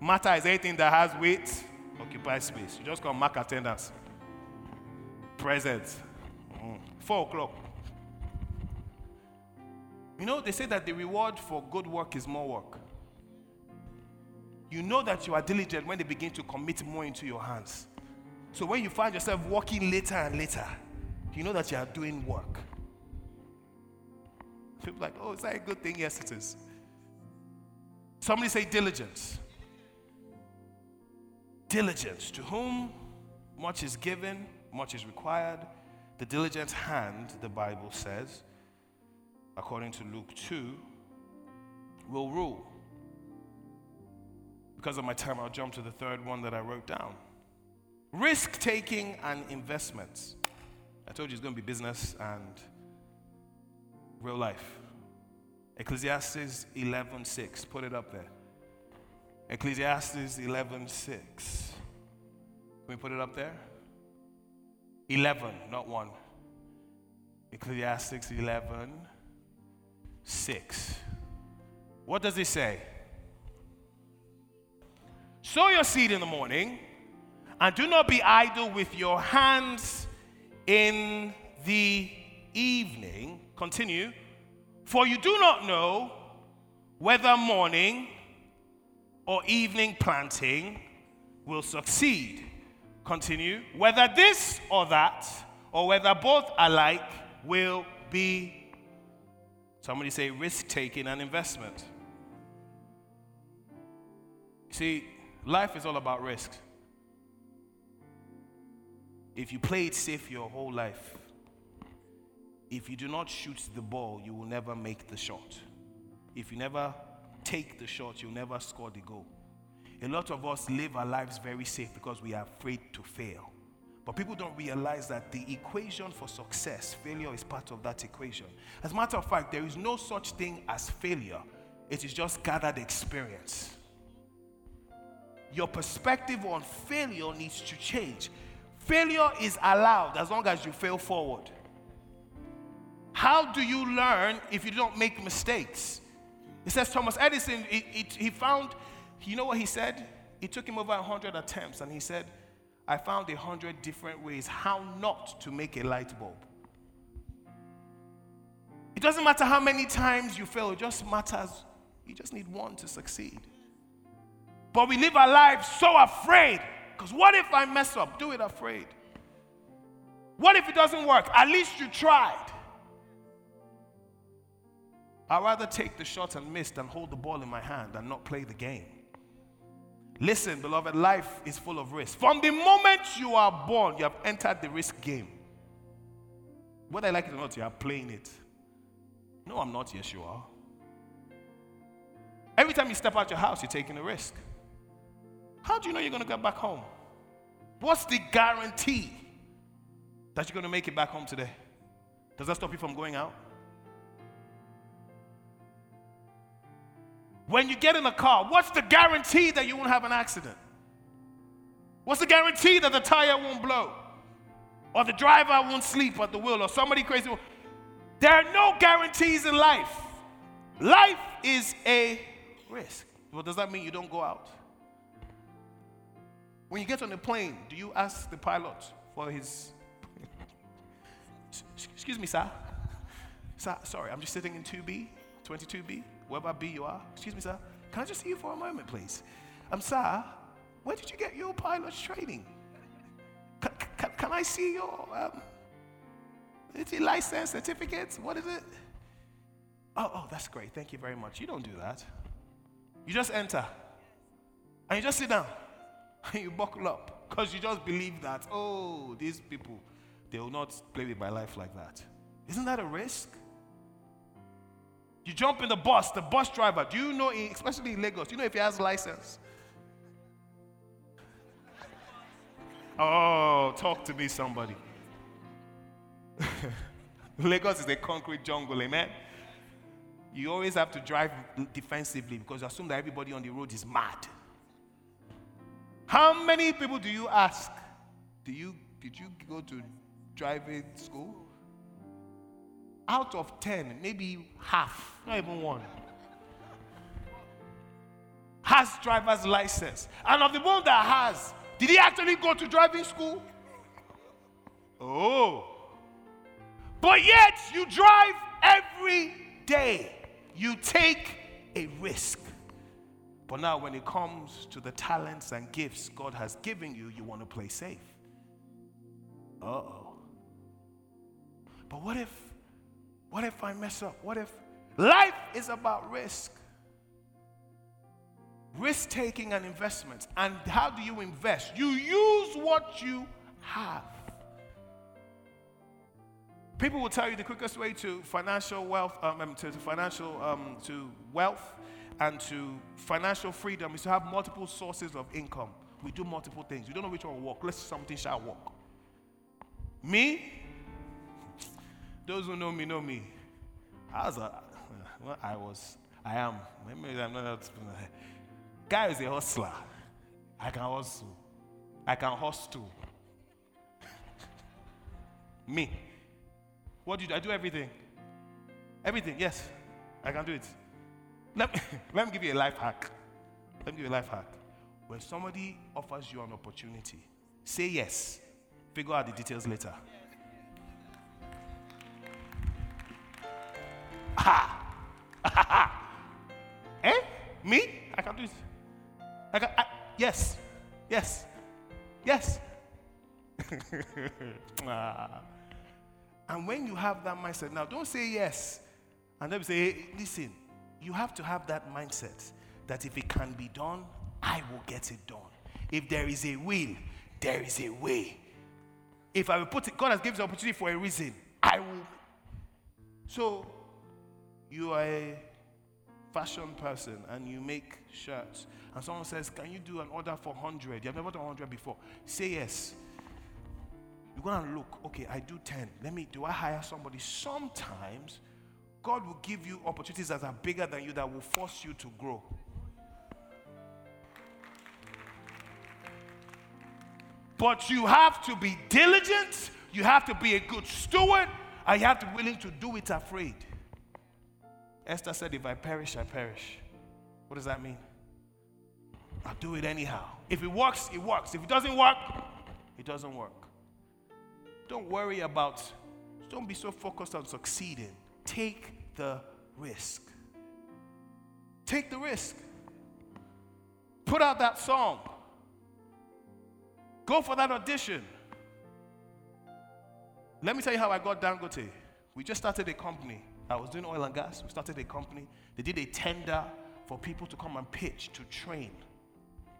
Matter is anything that has weight, occupy space. You just come mark attendance. Present. Mm. Four o'clock. You know, they say that the reward for good work is more work. You know that you are diligent when they begin to commit more into your hands. So when you find yourself working later and later, you know that you are doing work. People like, oh, is that a good thing? Yes, it is. Somebody say diligence. Diligence. To whom much is given, much is required. The diligent hand, the Bible says, according to Luke 2, will rule. Because of my time, I'll jump to the third one that I wrote down risk taking and investments. I told you it's going to be business and real life. Ecclesiastes 11:6. Put it up there. Ecclesiastes 11:6. Can we put it up there? 11, not 1. Ecclesiastes 11 6. What does it say? Sow your seed in the morning and do not be idle with your hands in the evening. Continue. For you do not know whether morning or evening planting will succeed. Continue. Whether this or that, or whether both alike, will be, somebody say, risk taking and investment. See, life is all about risks. If you play it safe your whole life, if you do not shoot the ball, you will never make the shot. If you never take the shot, you'll never score the goal. A lot of us live our lives very safe because we are afraid to fail. But people don't realize that the equation for success, failure is part of that equation. As a matter of fact, there is no such thing as failure, it is just gathered experience. Your perspective on failure needs to change. Failure is allowed as long as you fail forward. How do you learn if you don't make mistakes? It says Thomas Edison, he, he, found, you know what he said? It took him over 100 attempts, and he said, I found a 100 different ways how not to make a light bulb. It doesn't matter how many times you fail, it just matters, you just need one to succeed. But we live our lives so afraid, because what if I mess up? Do it afraid. What if it doesn't work? At least you tried. I'd rather take the shot and miss than hold the ball in my hand and not play the game. Listen, beloved, life is full of risk. From the moment you are born, you have entered the risk game. Whether I like it or not, you are playing it. No, I'm not. Yes, you are. Every time you step out your house, you're taking a risk. How do you know you're going to get back home? What's the guarantee that you're going to make it back home today? Does that stop you from going out? When you get in a car, what's the guarantee that you won't have an accident? What's the guarantee that the tire won't blow? Or the driver won't sleep at the wheel? Or somebody crazy? Will... There are no guarantees in life. Life is a risk. Well, does that mean you don't go out? When you get on the plane, do you ask the pilot for his. Excuse me, sir. Sir, sorry, I'm just sitting in 2B, 22B wherever B you are. Excuse me, sir. Can I just see you for a moment, please? I'm um, sir. Where did you get your pilot's training? Can, can, can I see your um, license certificate? What is it? Oh, oh, that's great. Thank you very much. You don't do that. You just enter and you just sit down and you buckle up because you just believe that, oh, these people, they will not play with my life like that. Isn't that a risk? You jump in the bus, the bus driver, do you know, especially in Lagos, do you know if he has license? Oh, talk to me, somebody. Lagos is a concrete jungle, amen? You always have to drive defensively because you assume that everybody on the road is mad. How many people do you ask? Do you, did you go to driving school? out of 10, maybe half, not even one, has driver's license. And of the one that has, did he actually go to driving school? Oh. But yet you drive every day. You take a risk. But now, when it comes to the talents and gifts God has given you, you want to play safe. Uh oh. But what if what if I mess up? What if life is about risk? Risk taking and investments. And how do you invest? You use what you have. People will tell you the quickest way to financial wealth, um, um to, to, financial um, to wealth, and to financial freedom is to have multiple sources of income. We do multiple things. We don't know which one will work. Let's something shall work. Me, those who know me know me. I was a, well, I was, I am. Maybe I'm not. Guy is a hustler. I can hustle. I can hustle. me. What do you do? I do everything. Everything, yes. I can do it. Let me, let me give you a life hack. Let me give you a life hack. When somebody offers you an opportunity, say yes. Figure out the details later. Ha! eh? Me? I can do it. I can, I, yes. Yes. Yes. ah. And when you have that mindset, now don't say yes. And then say, hey, listen, you have to have that mindset that if it can be done, I will get it done. If there is a will, there is a way. If I will put it, God has given the opportunity for a reason. I will. So you are a fashion person and you make shirts, and someone says, Can you do an order for 100? You have never done 100 before. Say yes. You're going to look, okay, I do 10. Let me, do I hire somebody? Sometimes God will give you opportunities that are bigger than you that will force you to grow. But you have to be diligent, you have to be a good steward, and you have to be willing to do it afraid. Esther said, If I perish, I perish. What does that mean? I'll do it anyhow. If it works, it works. If it doesn't work, it doesn't work. Don't worry about, don't be so focused on succeeding. Take the risk. Take the risk. Put out that song. Go for that audition. Let me tell you how I got Dangote. We just started a company. I was doing oil and gas. We started a company. They did a tender for people to come and pitch to train.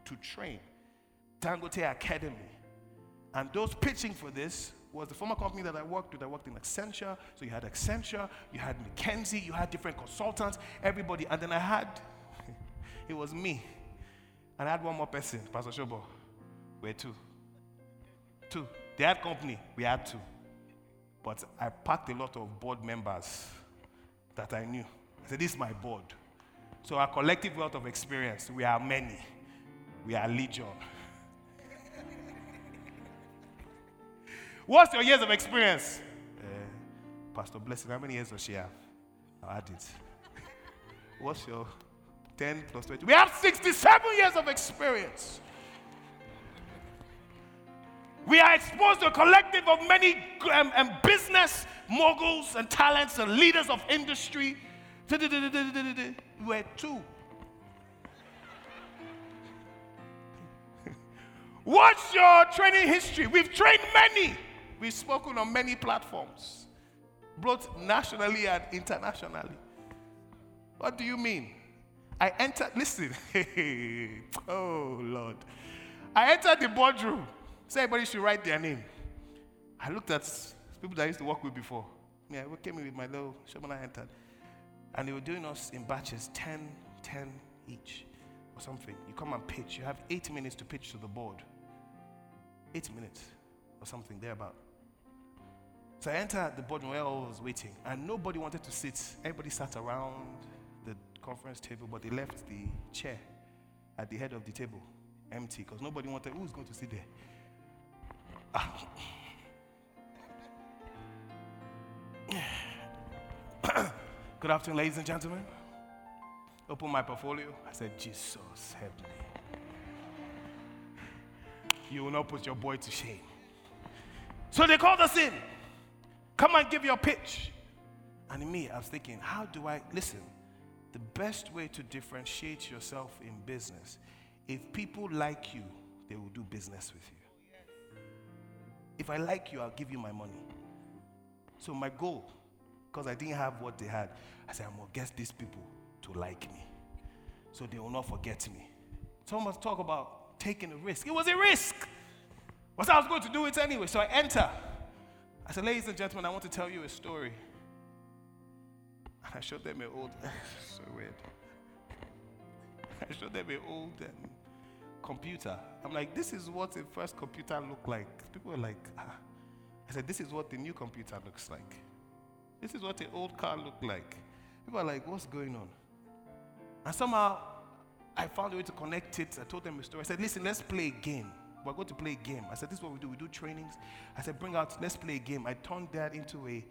To train. Dangote Academy. And those pitching for this was the former company that I worked with. I worked in Accenture. So you had Accenture, you had McKinsey, you had different consultants, everybody. And then I had, it was me. And I had one more person, Pastor Shobo. We're two. Two. They had company, we had two. But I packed a lot of board members that I knew. I said, This is my board. So our collective wealth of experience, we are many. We are legion. What's your years of experience? Uh, Pastor Blessing, how many years does she have? I'll add it. What's your 10 plus 20? We have 67 years of experience. We are exposed to a collective of many um, um, business moguls and talents and leaders of industry. We're two. What's your training history? We've trained many. We've spoken on many platforms, both nationally and internationally. What do you mean? I entered, listen, oh Lord. I entered the boardroom. So everybody should write their name. I looked at people that I used to work with before. Yeah, we came in with my little when I entered. And they were doing us in batches 10, 10 each or something. You come and pitch. You have eight minutes to pitch to the board. Eight minutes or something thereabout. So I entered the boardroom where I was waiting, and nobody wanted to sit. Everybody sat around the conference table, but they left the chair at the head of the table empty because nobody wanted, who's going to sit there? Ah. Good afternoon, ladies and gentlemen. Open my portfolio. I said, Jesus, help me. You will not put your boy to shame. So they called us in. Come and give your pitch. And me, I was thinking, how do I listen? The best way to differentiate yourself in business, if people like you, they will do business with you. If I like you, I'll give you my money. So my goal, because I didn't have what they had, I said, I'm gonna get these people to like me. So they will not forget me. Someone must talk about taking a risk. It was a risk. But I was going to do it anyway. So I enter. I said, ladies and gentlemen, I want to tell you a story. And I showed them an old, so weird. I showed them an old um, computer. I'm like, this is what the first computer looked like. People were like, ah. I said, this is what the new computer looks like. This is what the old car looked like. People are like, what's going on? And somehow I found a way to connect it. I told them a story. I said, listen, let's play a game. We're going to play a game. I said, this is what we do. We do trainings. I said, bring out, let's play a game. I turned that into a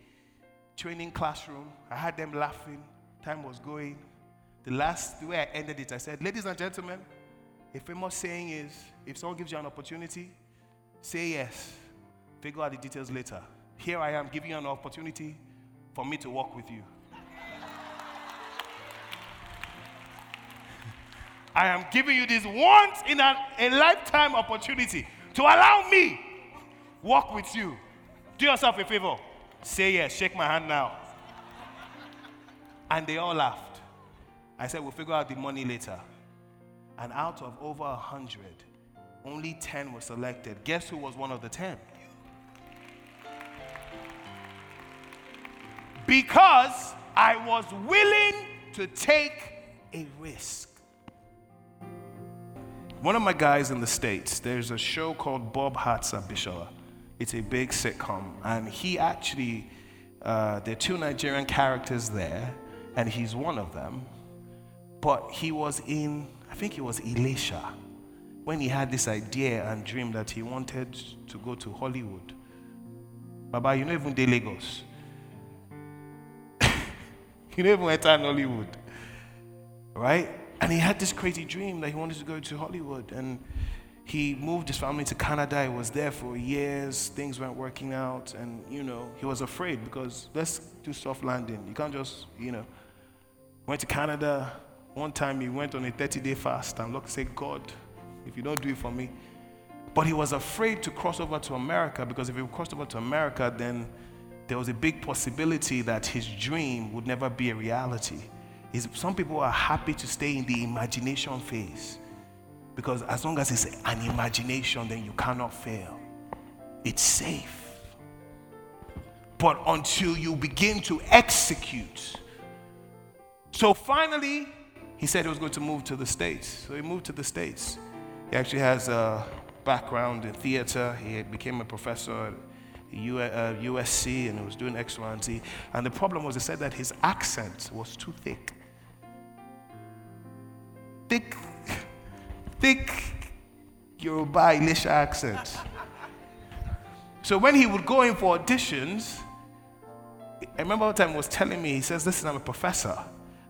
training classroom. I had them laughing. Time was going. The last, the way I ended it, I said, ladies and gentlemen, a famous saying is if someone gives you an opportunity, say yes. Figure out the details later. Here I am giving you an opportunity for me to work with you. I am giving you this once in a, a lifetime opportunity to allow me work with you. Do yourself a favor. Say yes. Shake my hand now. And they all laughed. I said, We'll figure out the money later. And out of over a hundred, only 10 were selected. Guess who was one of the 10? Because I was willing to take a risk. One of my guys in the States, there's a show called Bob Hearts Abishola. It's a big sitcom. And he actually, uh, there are two Nigerian characters there, and he's one of them. But he was in I think it was Ilesha. when he had this idea and dream that he wanted to go to Hollywood. Baba, you know even the Lagos. you know even enter Hollywood. Right? And he had this crazy dream that he wanted to go to Hollywood. And he moved his family to Canada. He was there for years. Things weren't working out. And, you know, he was afraid because let's do soft landing. You can't just, you know. Went to Canada. One time he went on a 30 day fast. And look, say, God, if you don't do it for me. But he was afraid to cross over to America because if he crossed over to America, then there was a big possibility that his dream would never be a reality. Is some people are happy to stay in the imagination phase because as long as it's an imagination, then you cannot fail. It's safe. But until you begin to execute. So finally, he said he was going to move to the States. So he moved to the States. He actually has a background in theater. He became a professor at USC uh, and he was doing X, Y, and Z. And the problem was, he said that his accent was too thick. Thick, thick Yoruba Ilesha accent. So when he would go in for auditions, I remember one time he was telling me, he says, Listen, I'm a professor.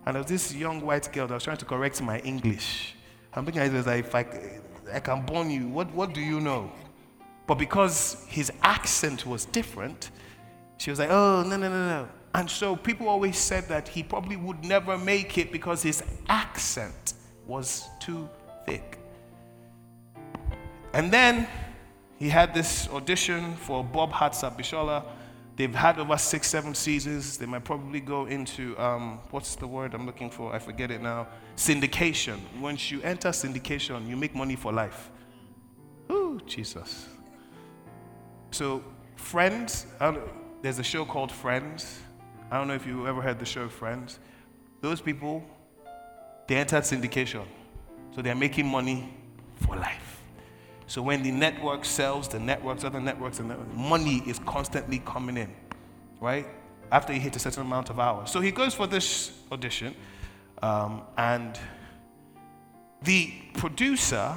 And there was this young white girl that was trying to correct my English. I'm thinking, I was like, if I, I can burn you, what, what do you know? But because his accent was different, she was like, oh, no, no, no, no. And so people always said that he probably would never make it because his accent was too thick. And then he had this audition for Bob Hearts Abishola. They've had over six, seven seasons. They might probably go into, um, what's the word I'm looking for? I forget it now. Syndication. Once you enter syndication, you make money for life. Ooh, Jesus. So, Friends, there's a show called Friends. I don't know if you ever heard the show Friends. Those people, they entered syndication. So they're making money for life. So when the network sells, the networks, other networks, and money is constantly coming in, right? After you hit a certain amount of hours. So he goes for this audition, um, and the producer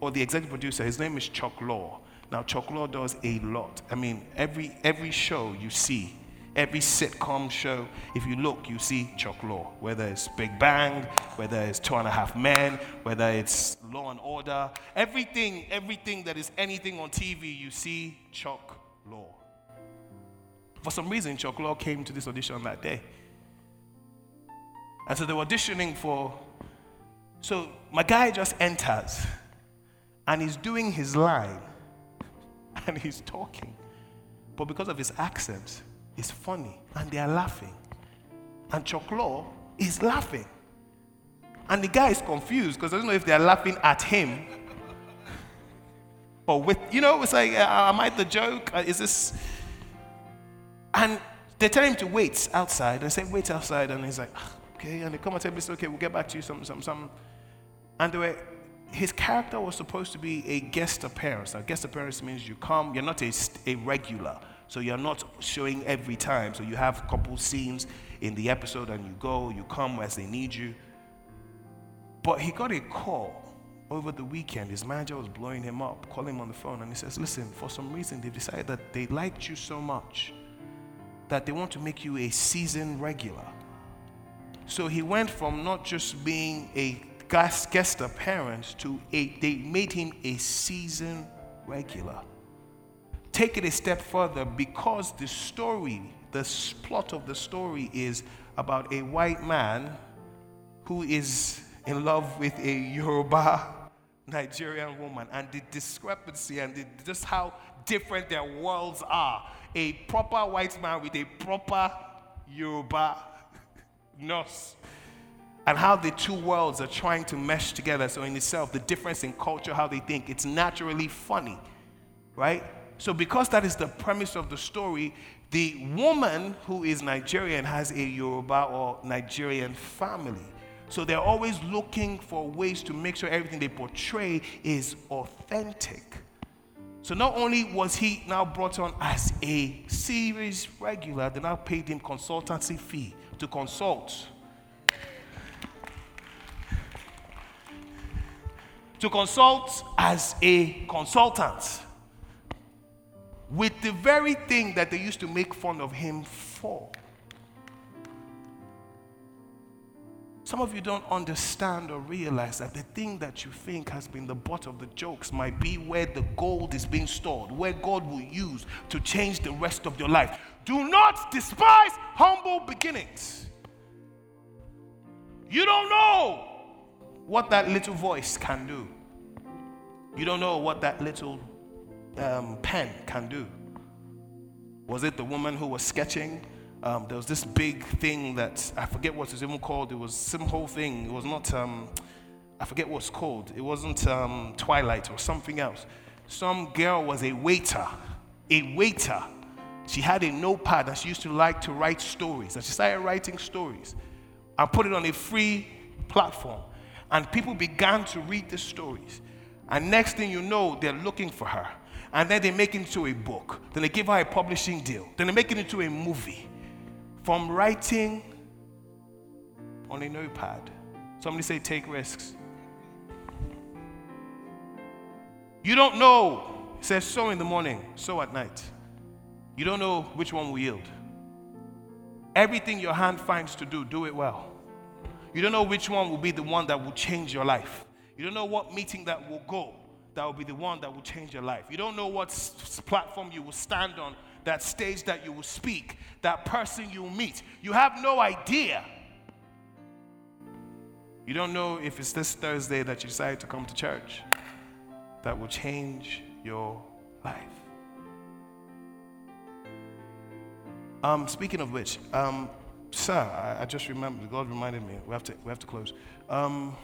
or the executive producer, his name is Chuck Lorre. Now, Chuck Lorre does a lot. I mean, every every show you see, Every sitcom show, if you look, you see Chuck Lorre. Whether it's Big Bang, whether it's Two and a Half Men, whether it's Law and Order, everything, everything that is anything on TV, you see Chuck Lorre. For some reason, Chuck Lorre came to this audition that day. And so they were auditioning for. So my guy just enters and he's doing his line and he's talking. But because of his accent, is funny and they are laughing. And Chuck is laughing. And the guy is confused because I don't know if they're laughing at him or with, you know, it's like, uh, am I the joke? Uh, is this. And they tell him to wait outside. They say, wait outside. And he's like, ah, okay. And they come and tell me, okay, we'll get back to you, some, some, some. And they were, his character was supposed to be a guest appearance. Now, guest appearance means you come, you're not a, a regular. So you're not showing every time. So you have a couple scenes in the episode and you go, you come as they need you. But he got a call over the weekend. His manager was blowing him up, calling him on the phone, and he says, Listen, for some reason they've decided that they liked you so much that they want to make you a season regular. So he went from not just being a guest, guest appearance to a, they made him a season regular take it a step further because the story, the plot of the story is about a white man who is in love with a Yoruba Nigerian woman and the discrepancy and the, just how different their worlds are. A proper white man with a proper Yoruba nurse. And how the two worlds are trying to mesh together. So, in itself, the difference in culture, how they think, it's naturally funny, right? So, because that is the premise of the story, the woman who is Nigerian has a Yoruba or Nigerian family. So, they're always looking for ways to make sure everything they portray is authentic. So, not only was he now brought on as a series regular, they now paid him consultancy fee to consult. to consult as a consultant with the very thing that they used to make fun of him for. Some of you don't understand or realize that the thing that you think has been the butt of the jokes might be where the gold is being stored, where God will use to change the rest of your life. Do not despise humble beginnings. You don't know what that little voice can do. You don't know what that little um, pen can do. Was it the woman who was sketching? Um, there was this big thing that I forget what it was even called. It was some whole thing. It was not, um, I forget what it's called. It wasn't um, Twilight or something else. Some girl was a waiter, a waiter. She had a notepad and she used to like to write stories. And she started writing stories and put it on a free platform. And people began to read the stories. And next thing you know, they're looking for her. And then they make it into a book. Then they give her a publishing deal. Then they make it into a movie from writing on a notepad. Somebody say, take risks. You don't know. It says, sow in the morning, sow at night. You don't know which one will yield. Everything your hand finds to do, do it well. You don't know which one will be the one that will change your life. You don't know what meeting that will go that will be the one that will change your life. You don't know what platform you will stand on that stage that you will speak, that person you will meet. You have no idea. You don't know if it's this Thursday that you decide to come to church that will change your life. Um, speaking of which, um, sir, I, I, just remembered, God reminded me, we have to, we have to close. Um,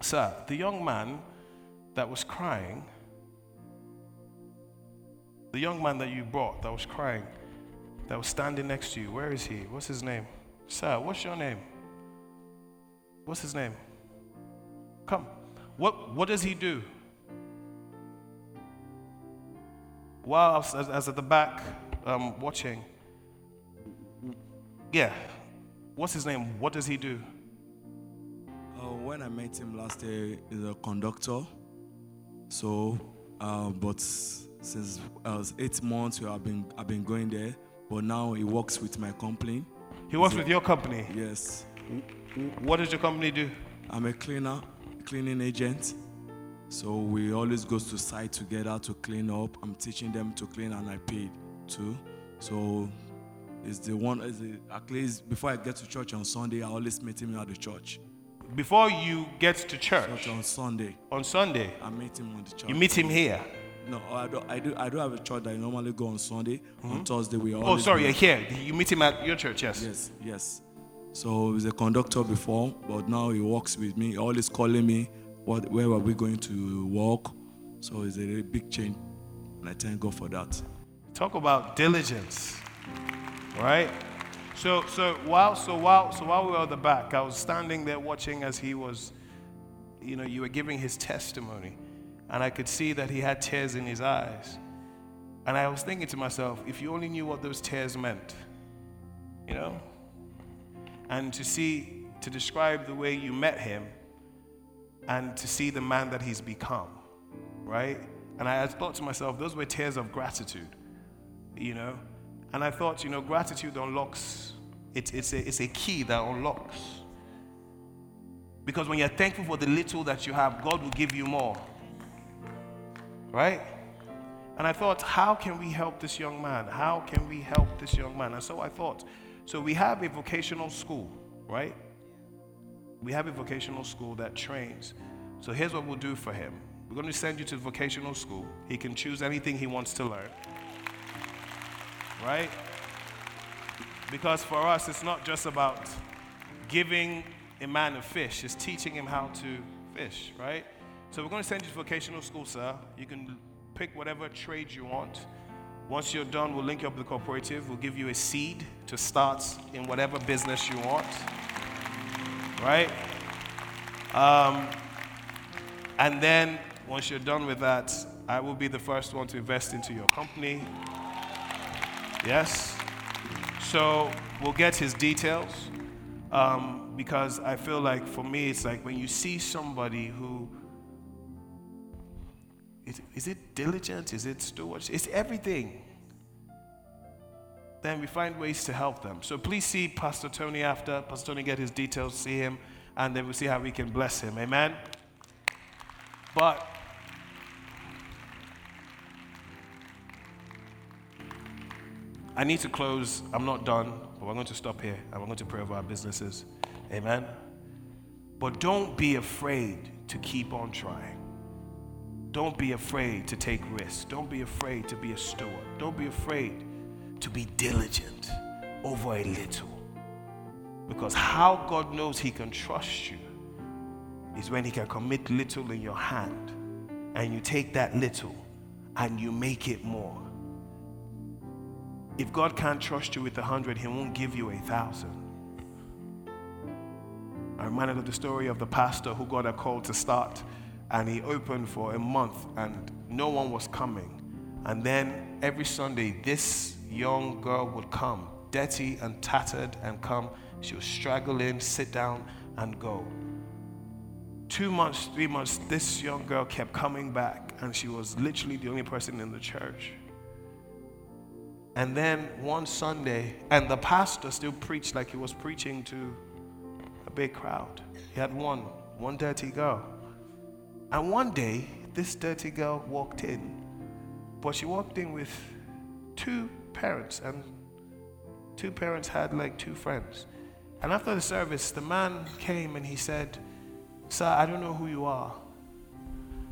sir, the young man that was crying the young man that you brought that was crying, that was standing next to you, where is he? What's his name? Sir, what's your name? What's his name? Come. What, what does he do? While as, as at the back um, watching, yeah, what's his name? What does he do? Uh, when I met him last year, he's a conductor. So, uh, but since I was eight months, I've been I've been going there. But now he works with my company. He works so, with your company. Yes. What does your company do? I'm a cleaner, cleaning agent. So we always go to site together to clean up. I'm teaching them to clean, and I paid too. So it's the one. Is the, at least before I get to church on Sunday, I always meet him at the church. Before you get to church, on Sunday. On Sunday, I meet him on the church. You meet him here. No, I do. I do. I do have a church that I normally go on Sunday. Mm-hmm. On Thursday, we are. Oh, sorry, you're here. You meet him at your church, yes. Yes, yes. So he was a conductor before, but now he works with me. always calling me. What? Where are we going to walk? So it's a big change, and I thank God for that. Talk about diligence, right? So, so while, so while, so while we were at the back, I was standing there watching as he was, you know, you were giving his testimony and I could see that he had tears in his eyes. And I was thinking to myself, if you only knew what those tears meant, you know? And to see, to describe the way you met him and to see the man that he's become, right? And I thought to myself, those were tears of gratitude, you know? And I thought, you know, gratitude unlocks, it's, it's, a, it's a key that unlocks. Because when you're thankful for the little that you have, God will give you more right? And I thought, how can we help this young man? How can we help this young man? And so I thought, so we have a vocational school, right? We have a vocational school that trains. So here's what we'll do for him we're going to send you to vocational school. He can choose anything he wants to learn, right? Because for us, it's not just about giving a man a fish, it's teaching him how to fish, right? So we're going to send you to vocational school, sir. You can pick whatever trade you want. Once you're done, we'll link you up with the cooperative. We'll give you a seed to start in whatever business you want. Right? Um, and then once you're done with that, I will be the first one to invest into your company. Yes? So we'll get his details um, because I feel like for me, it's like when you see somebody who Is, is it diligent? Is it stewardship? It's everything. Then we find ways to help them. So please see Pastor Tony after. Pastor Tony get his details, see him, and then we'll see how we can bless him. Amen. But I need to close. I'm not done, but we're going to stop here and we're going to pray over our businesses. Amen. But don't be afraid to keep on trying. Don't be afraid to take risks. Don't be afraid to be a steward. Don't be afraid to be diligent over a little. Because how God knows He can trust you is when He can commit little in your hand and you take that little and you make it more. If God can't trust you with a hundred, He won't give you a thousand. I'm reminded of the story of the pastor who got a call to start and he opened for a month and no one was coming. And then every Sunday, this young girl would come, dirty and tattered, and come. She would straggle in, sit down, and go. Two months, three months, this young girl kept coming back, and she was literally the only person in the church. And then one Sunday, and the pastor still preached like he was preaching to a big crowd. He had one, one dirty girl. And one day, this dirty girl walked in, but she walked in with two parents, and two parents had like two friends. And after the service, the man came and he said, Sir, I don't know who you are,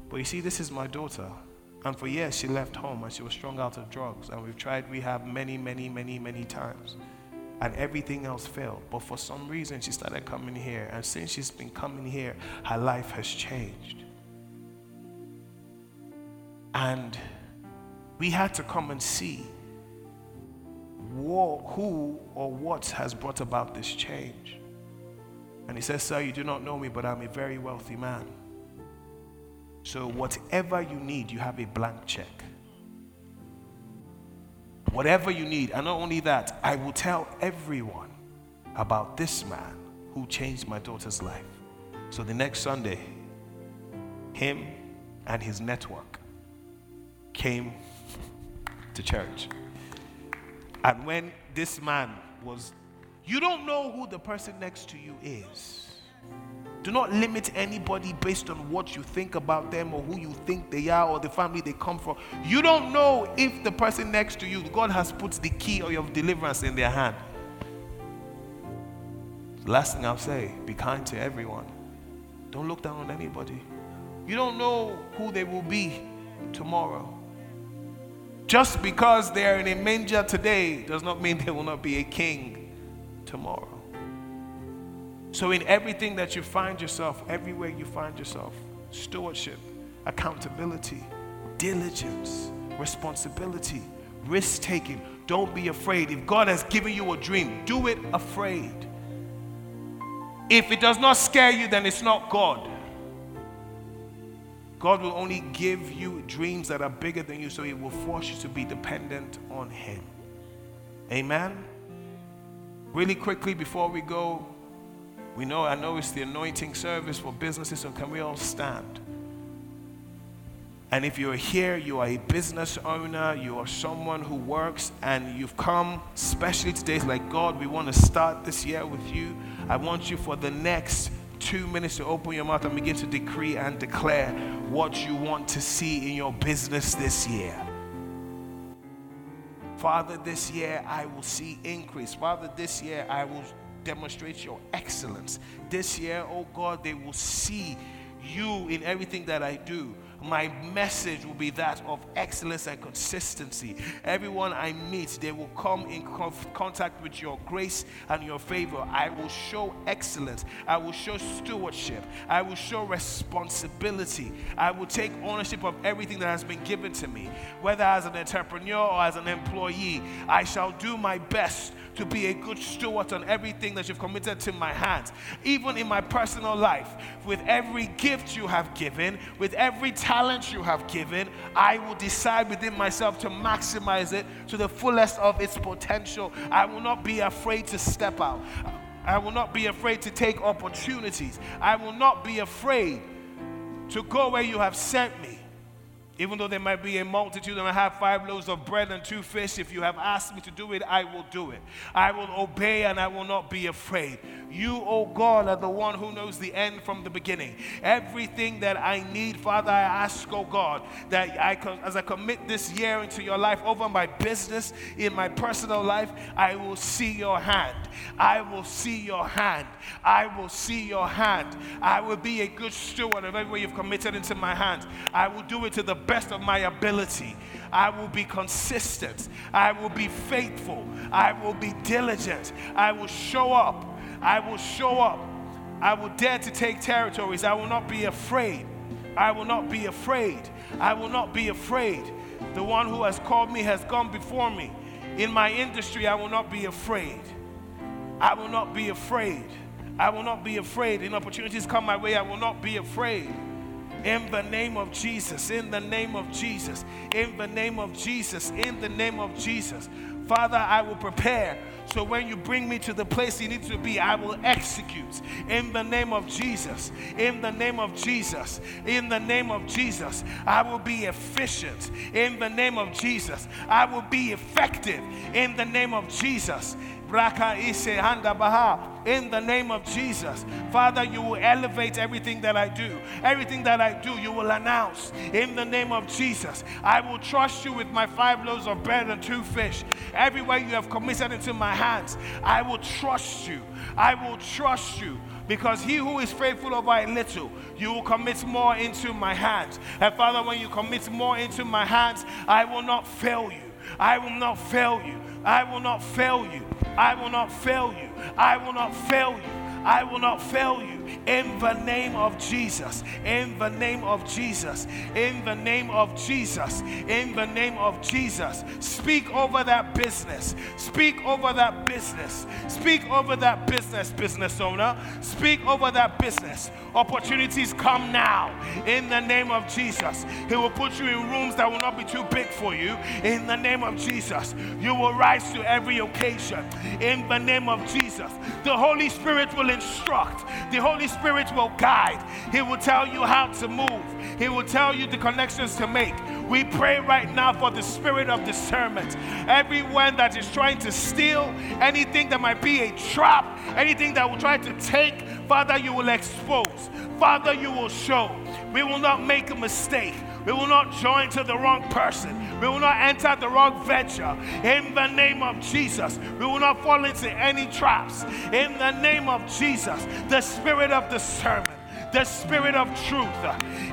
but you see, this is my daughter. And for years, she left home and she was strung out of drugs. And we've tried rehab many, many, many, many times. And everything else failed. But for some reason, she started coming here. And since she's been coming here, her life has changed. And we had to come and see who or what has brought about this change. And he says, Sir, you do not know me, but I'm a very wealthy man. So, whatever you need, you have a blank check. Whatever you need. And not only that, I will tell everyone about this man who changed my daughter's life. So, the next Sunday, him and his network came to church. And when this man was, you don't know who the person next to you is. Do not limit anybody based on what you think about them or who you think they are or the family they come from. You don't know if the person next to you, God has put the key of your deliverance in their hand. Last thing I'll say be kind to everyone. Don't look down on anybody. You don't know who they will be tomorrow. Just because they are in a manger today does not mean they will not be a king tomorrow. So, in everything that you find yourself, everywhere you find yourself, stewardship, accountability, diligence, responsibility, risk taking, don't be afraid. If God has given you a dream, do it afraid. If it does not scare you, then it's not God. God will only give you dreams that are bigger than you, so He will force you to be dependent on Him. Amen. Really quickly before we go, we know I know it's the anointing service for businesses, so can we all stand? And if you're here, you are a business owner, you are someone who works, and you've come, especially today, it's like, God, we want to start this year with you. I want you for the next two minutes to open your mouth and begin to decree and declare what you want to see in your business this year. Father, this year I will see increase. Father, this year I will demonstrate your excellence. This year, oh God, they will see you in everything that I do my message will be that of excellence and consistency. Everyone I meet, they will come in contact with your grace and your favor. I will show excellence. I will show stewardship. I will show responsibility. I will take ownership of everything that has been given to me, whether as an entrepreneur or as an employee. I shall do my best to be a good steward on everything that you've committed to my hands. Even in my personal life, with every gift you have given, with every talent you have given, I will decide within myself to maximize it to the fullest of its potential. I will not be afraid to step out. I will not be afraid to take opportunities. I will not be afraid to go where you have sent me. Even though there might be a multitude and I have five loaves of bread and two fish, if you have asked me to do it, I will do it. I will obey and I will not be afraid. You, O oh God, are the one who knows the end from the beginning. Everything that I need, Father, I ask, O oh God, that I, as I commit this year into your life, over my business, in my personal life, I will see your hand. I will see your hand. I will see your hand. I will be a good steward of everywhere you've committed into my hands. I will do it to the best of my ability. I will be consistent. I will be faithful. I will be diligent. I will show up. I will show up. I will dare to take territories. I will not be afraid. I will not be afraid. I will not be afraid. The one who has called me has gone before me. In my industry, I will not be afraid. I will not be afraid. I will not be afraid. In opportunities come my way, I will not be afraid. In the name of Jesus, in the name of Jesus, in the name of Jesus, in the name of Jesus. Father, I will prepare. So when you bring me to the place you need to be, I will execute. In the name of Jesus. In the name of Jesus. In the name of Jesus. I will be efficient. In the name of Jesus. I will be effective. In the name of Jesus. In the name of Jesus. Father, you will elevate everything that I do. Everything that I do, you will announce. In the name of Jesus. I will trust you with my five loaves of bread and two fish. Everywhere you have committed into my hands, I will trust you. I will trust you because he who is faithful over a little, you will commit more into my hands. And Father, when you commit more into my hands, I will not fail you. I will not fail you. I will not fail you. I will not fail you. I will not fail you. I will not fail you in the name of Jesus. In the name of Jesus. In the name of Jesus. In the name of Jesus. Speak over that business. Speak over that business. Speak over that business, business owner. Speak over that business. Opportunities come now in the name of Jesus. He will put you in rooms that will not be too big for you in the name of Jesus. You will rise to every occasion in the name of Jesus. The Holy Spirit will instruct. The Holy Spirit will guide. He will tell you how to move. He will tell you the connections to make. We pray right now for the spirit of discernment. Everyone that is trying to steal anything that might be a trap, anything that will try to take, Father, you will expose. Father, you will show. We will not make a mistake. We will not join to the wrong person. We will not enter the wrong venture. In the name of Jesus, we will not fall into any traps. In the name of Jesus, the spirit of discernment the spirit of truth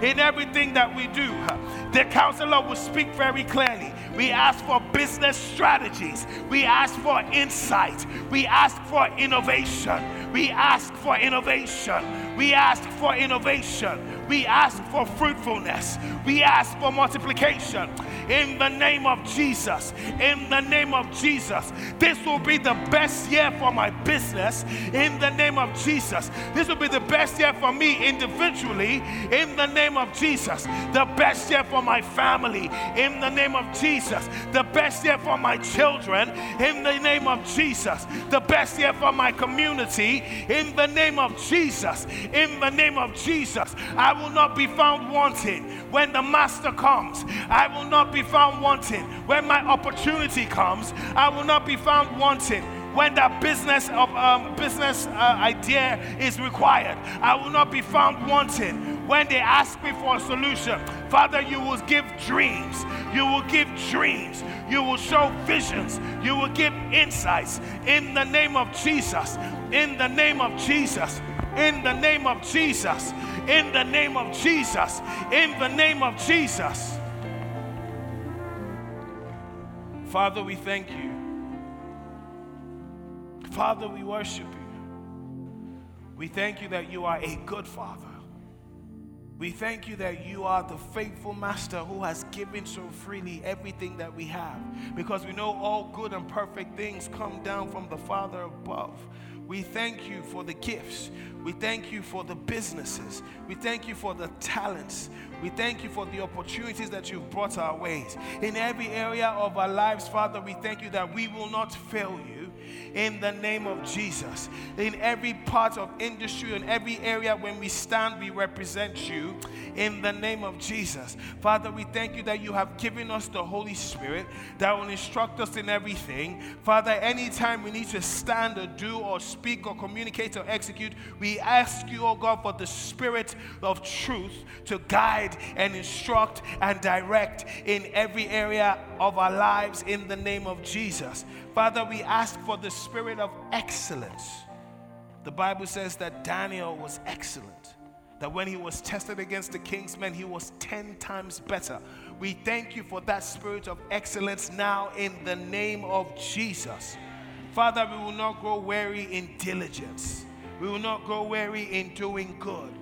in everything that we do. The counselor will speak very clearly. We ask for business strategies. We ask for insight. We ask for innovation. We ask for innovation. We ask for innovation. We ask for fruitfulness. We ask for multiplication. In the name of Jesus. In the name of Jesus. This will be the best year for my business. In the name of Jesus. This will be the best year for me individually. In the name of Jesus. The best year for my family. In the name of Jesus. The best year for my children. In the name of Jesus. The best year for my community. In the name of Jesus. In the name of Jesus. I will not be found wanting when the master comes. I will not be found wanting when my opportunity comes. I will not be found wanting when that business of um, business uh, idea is required. I will not be found wanting when they ask me for a solution. Father, you will give dreams. You will give dreams. You will show visions. You will give insights in the name of Jesus. In the name of Jesus. In the name of Jesus in the name of Jesus. In the name of Jesus. Father, we thank you. Father, we worship you. We thank you that you are a good Father. We thank you that you are the faithful Master who has given so freely everything that we have. Because we know all good and perfect things come down from the Father above. We thank you for the gifts. We thank you for the businesses. We thank you for the talents. We thank you for the opportunities that you've brought our ways. In every area of our lives, Father, we thank you that we will not fail you in the name of Jesus. In every part of industry, in every area when we stand, we represent you in the name of Jesus. Father, we thank you that you have given us the Holy Spirit that will instruct us in everything. Father, anytime we need to stand or do or speak or communicate or execute, we ask you, oh God, for the Spirit of truth to guide and instruct and direct in every area of our lives in the name of Jesus. Father, we ask for the spirit of excellence. The Bible says that Daniel was excellent that when he was tested against the king's men, he was 10 times better. We thank you for that spirit of excellence now in the name of Jesus. Father, we will not grow weary in diligence, we will not grow weary in doing good.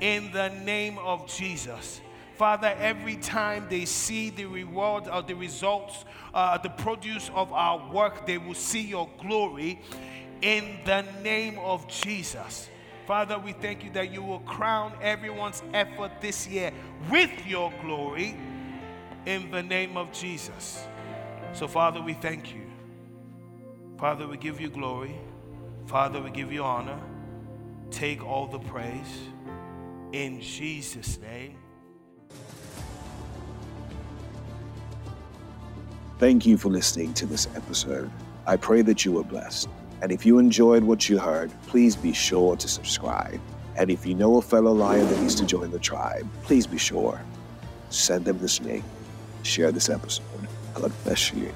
In the name of Jesus. Father, every time they see the reward or the results, uh, the produce of our work, they will see your glory in the name of Jesus. Father, we thank you that you will crown everyone's effort this year with your glory in the name of Jesus. So, Father, we thank you. Father, we give you glory. Father, we give you honor. Take all the praise. In Jesus' name. Thank you for listening to this episode. I pray that you were blessed. And if you enjoyed what you heard, please be sure to subscribe. And if you know a fellow lion that needs to join the tribe, please be sure. Send them this link. Share this episode. God bless you.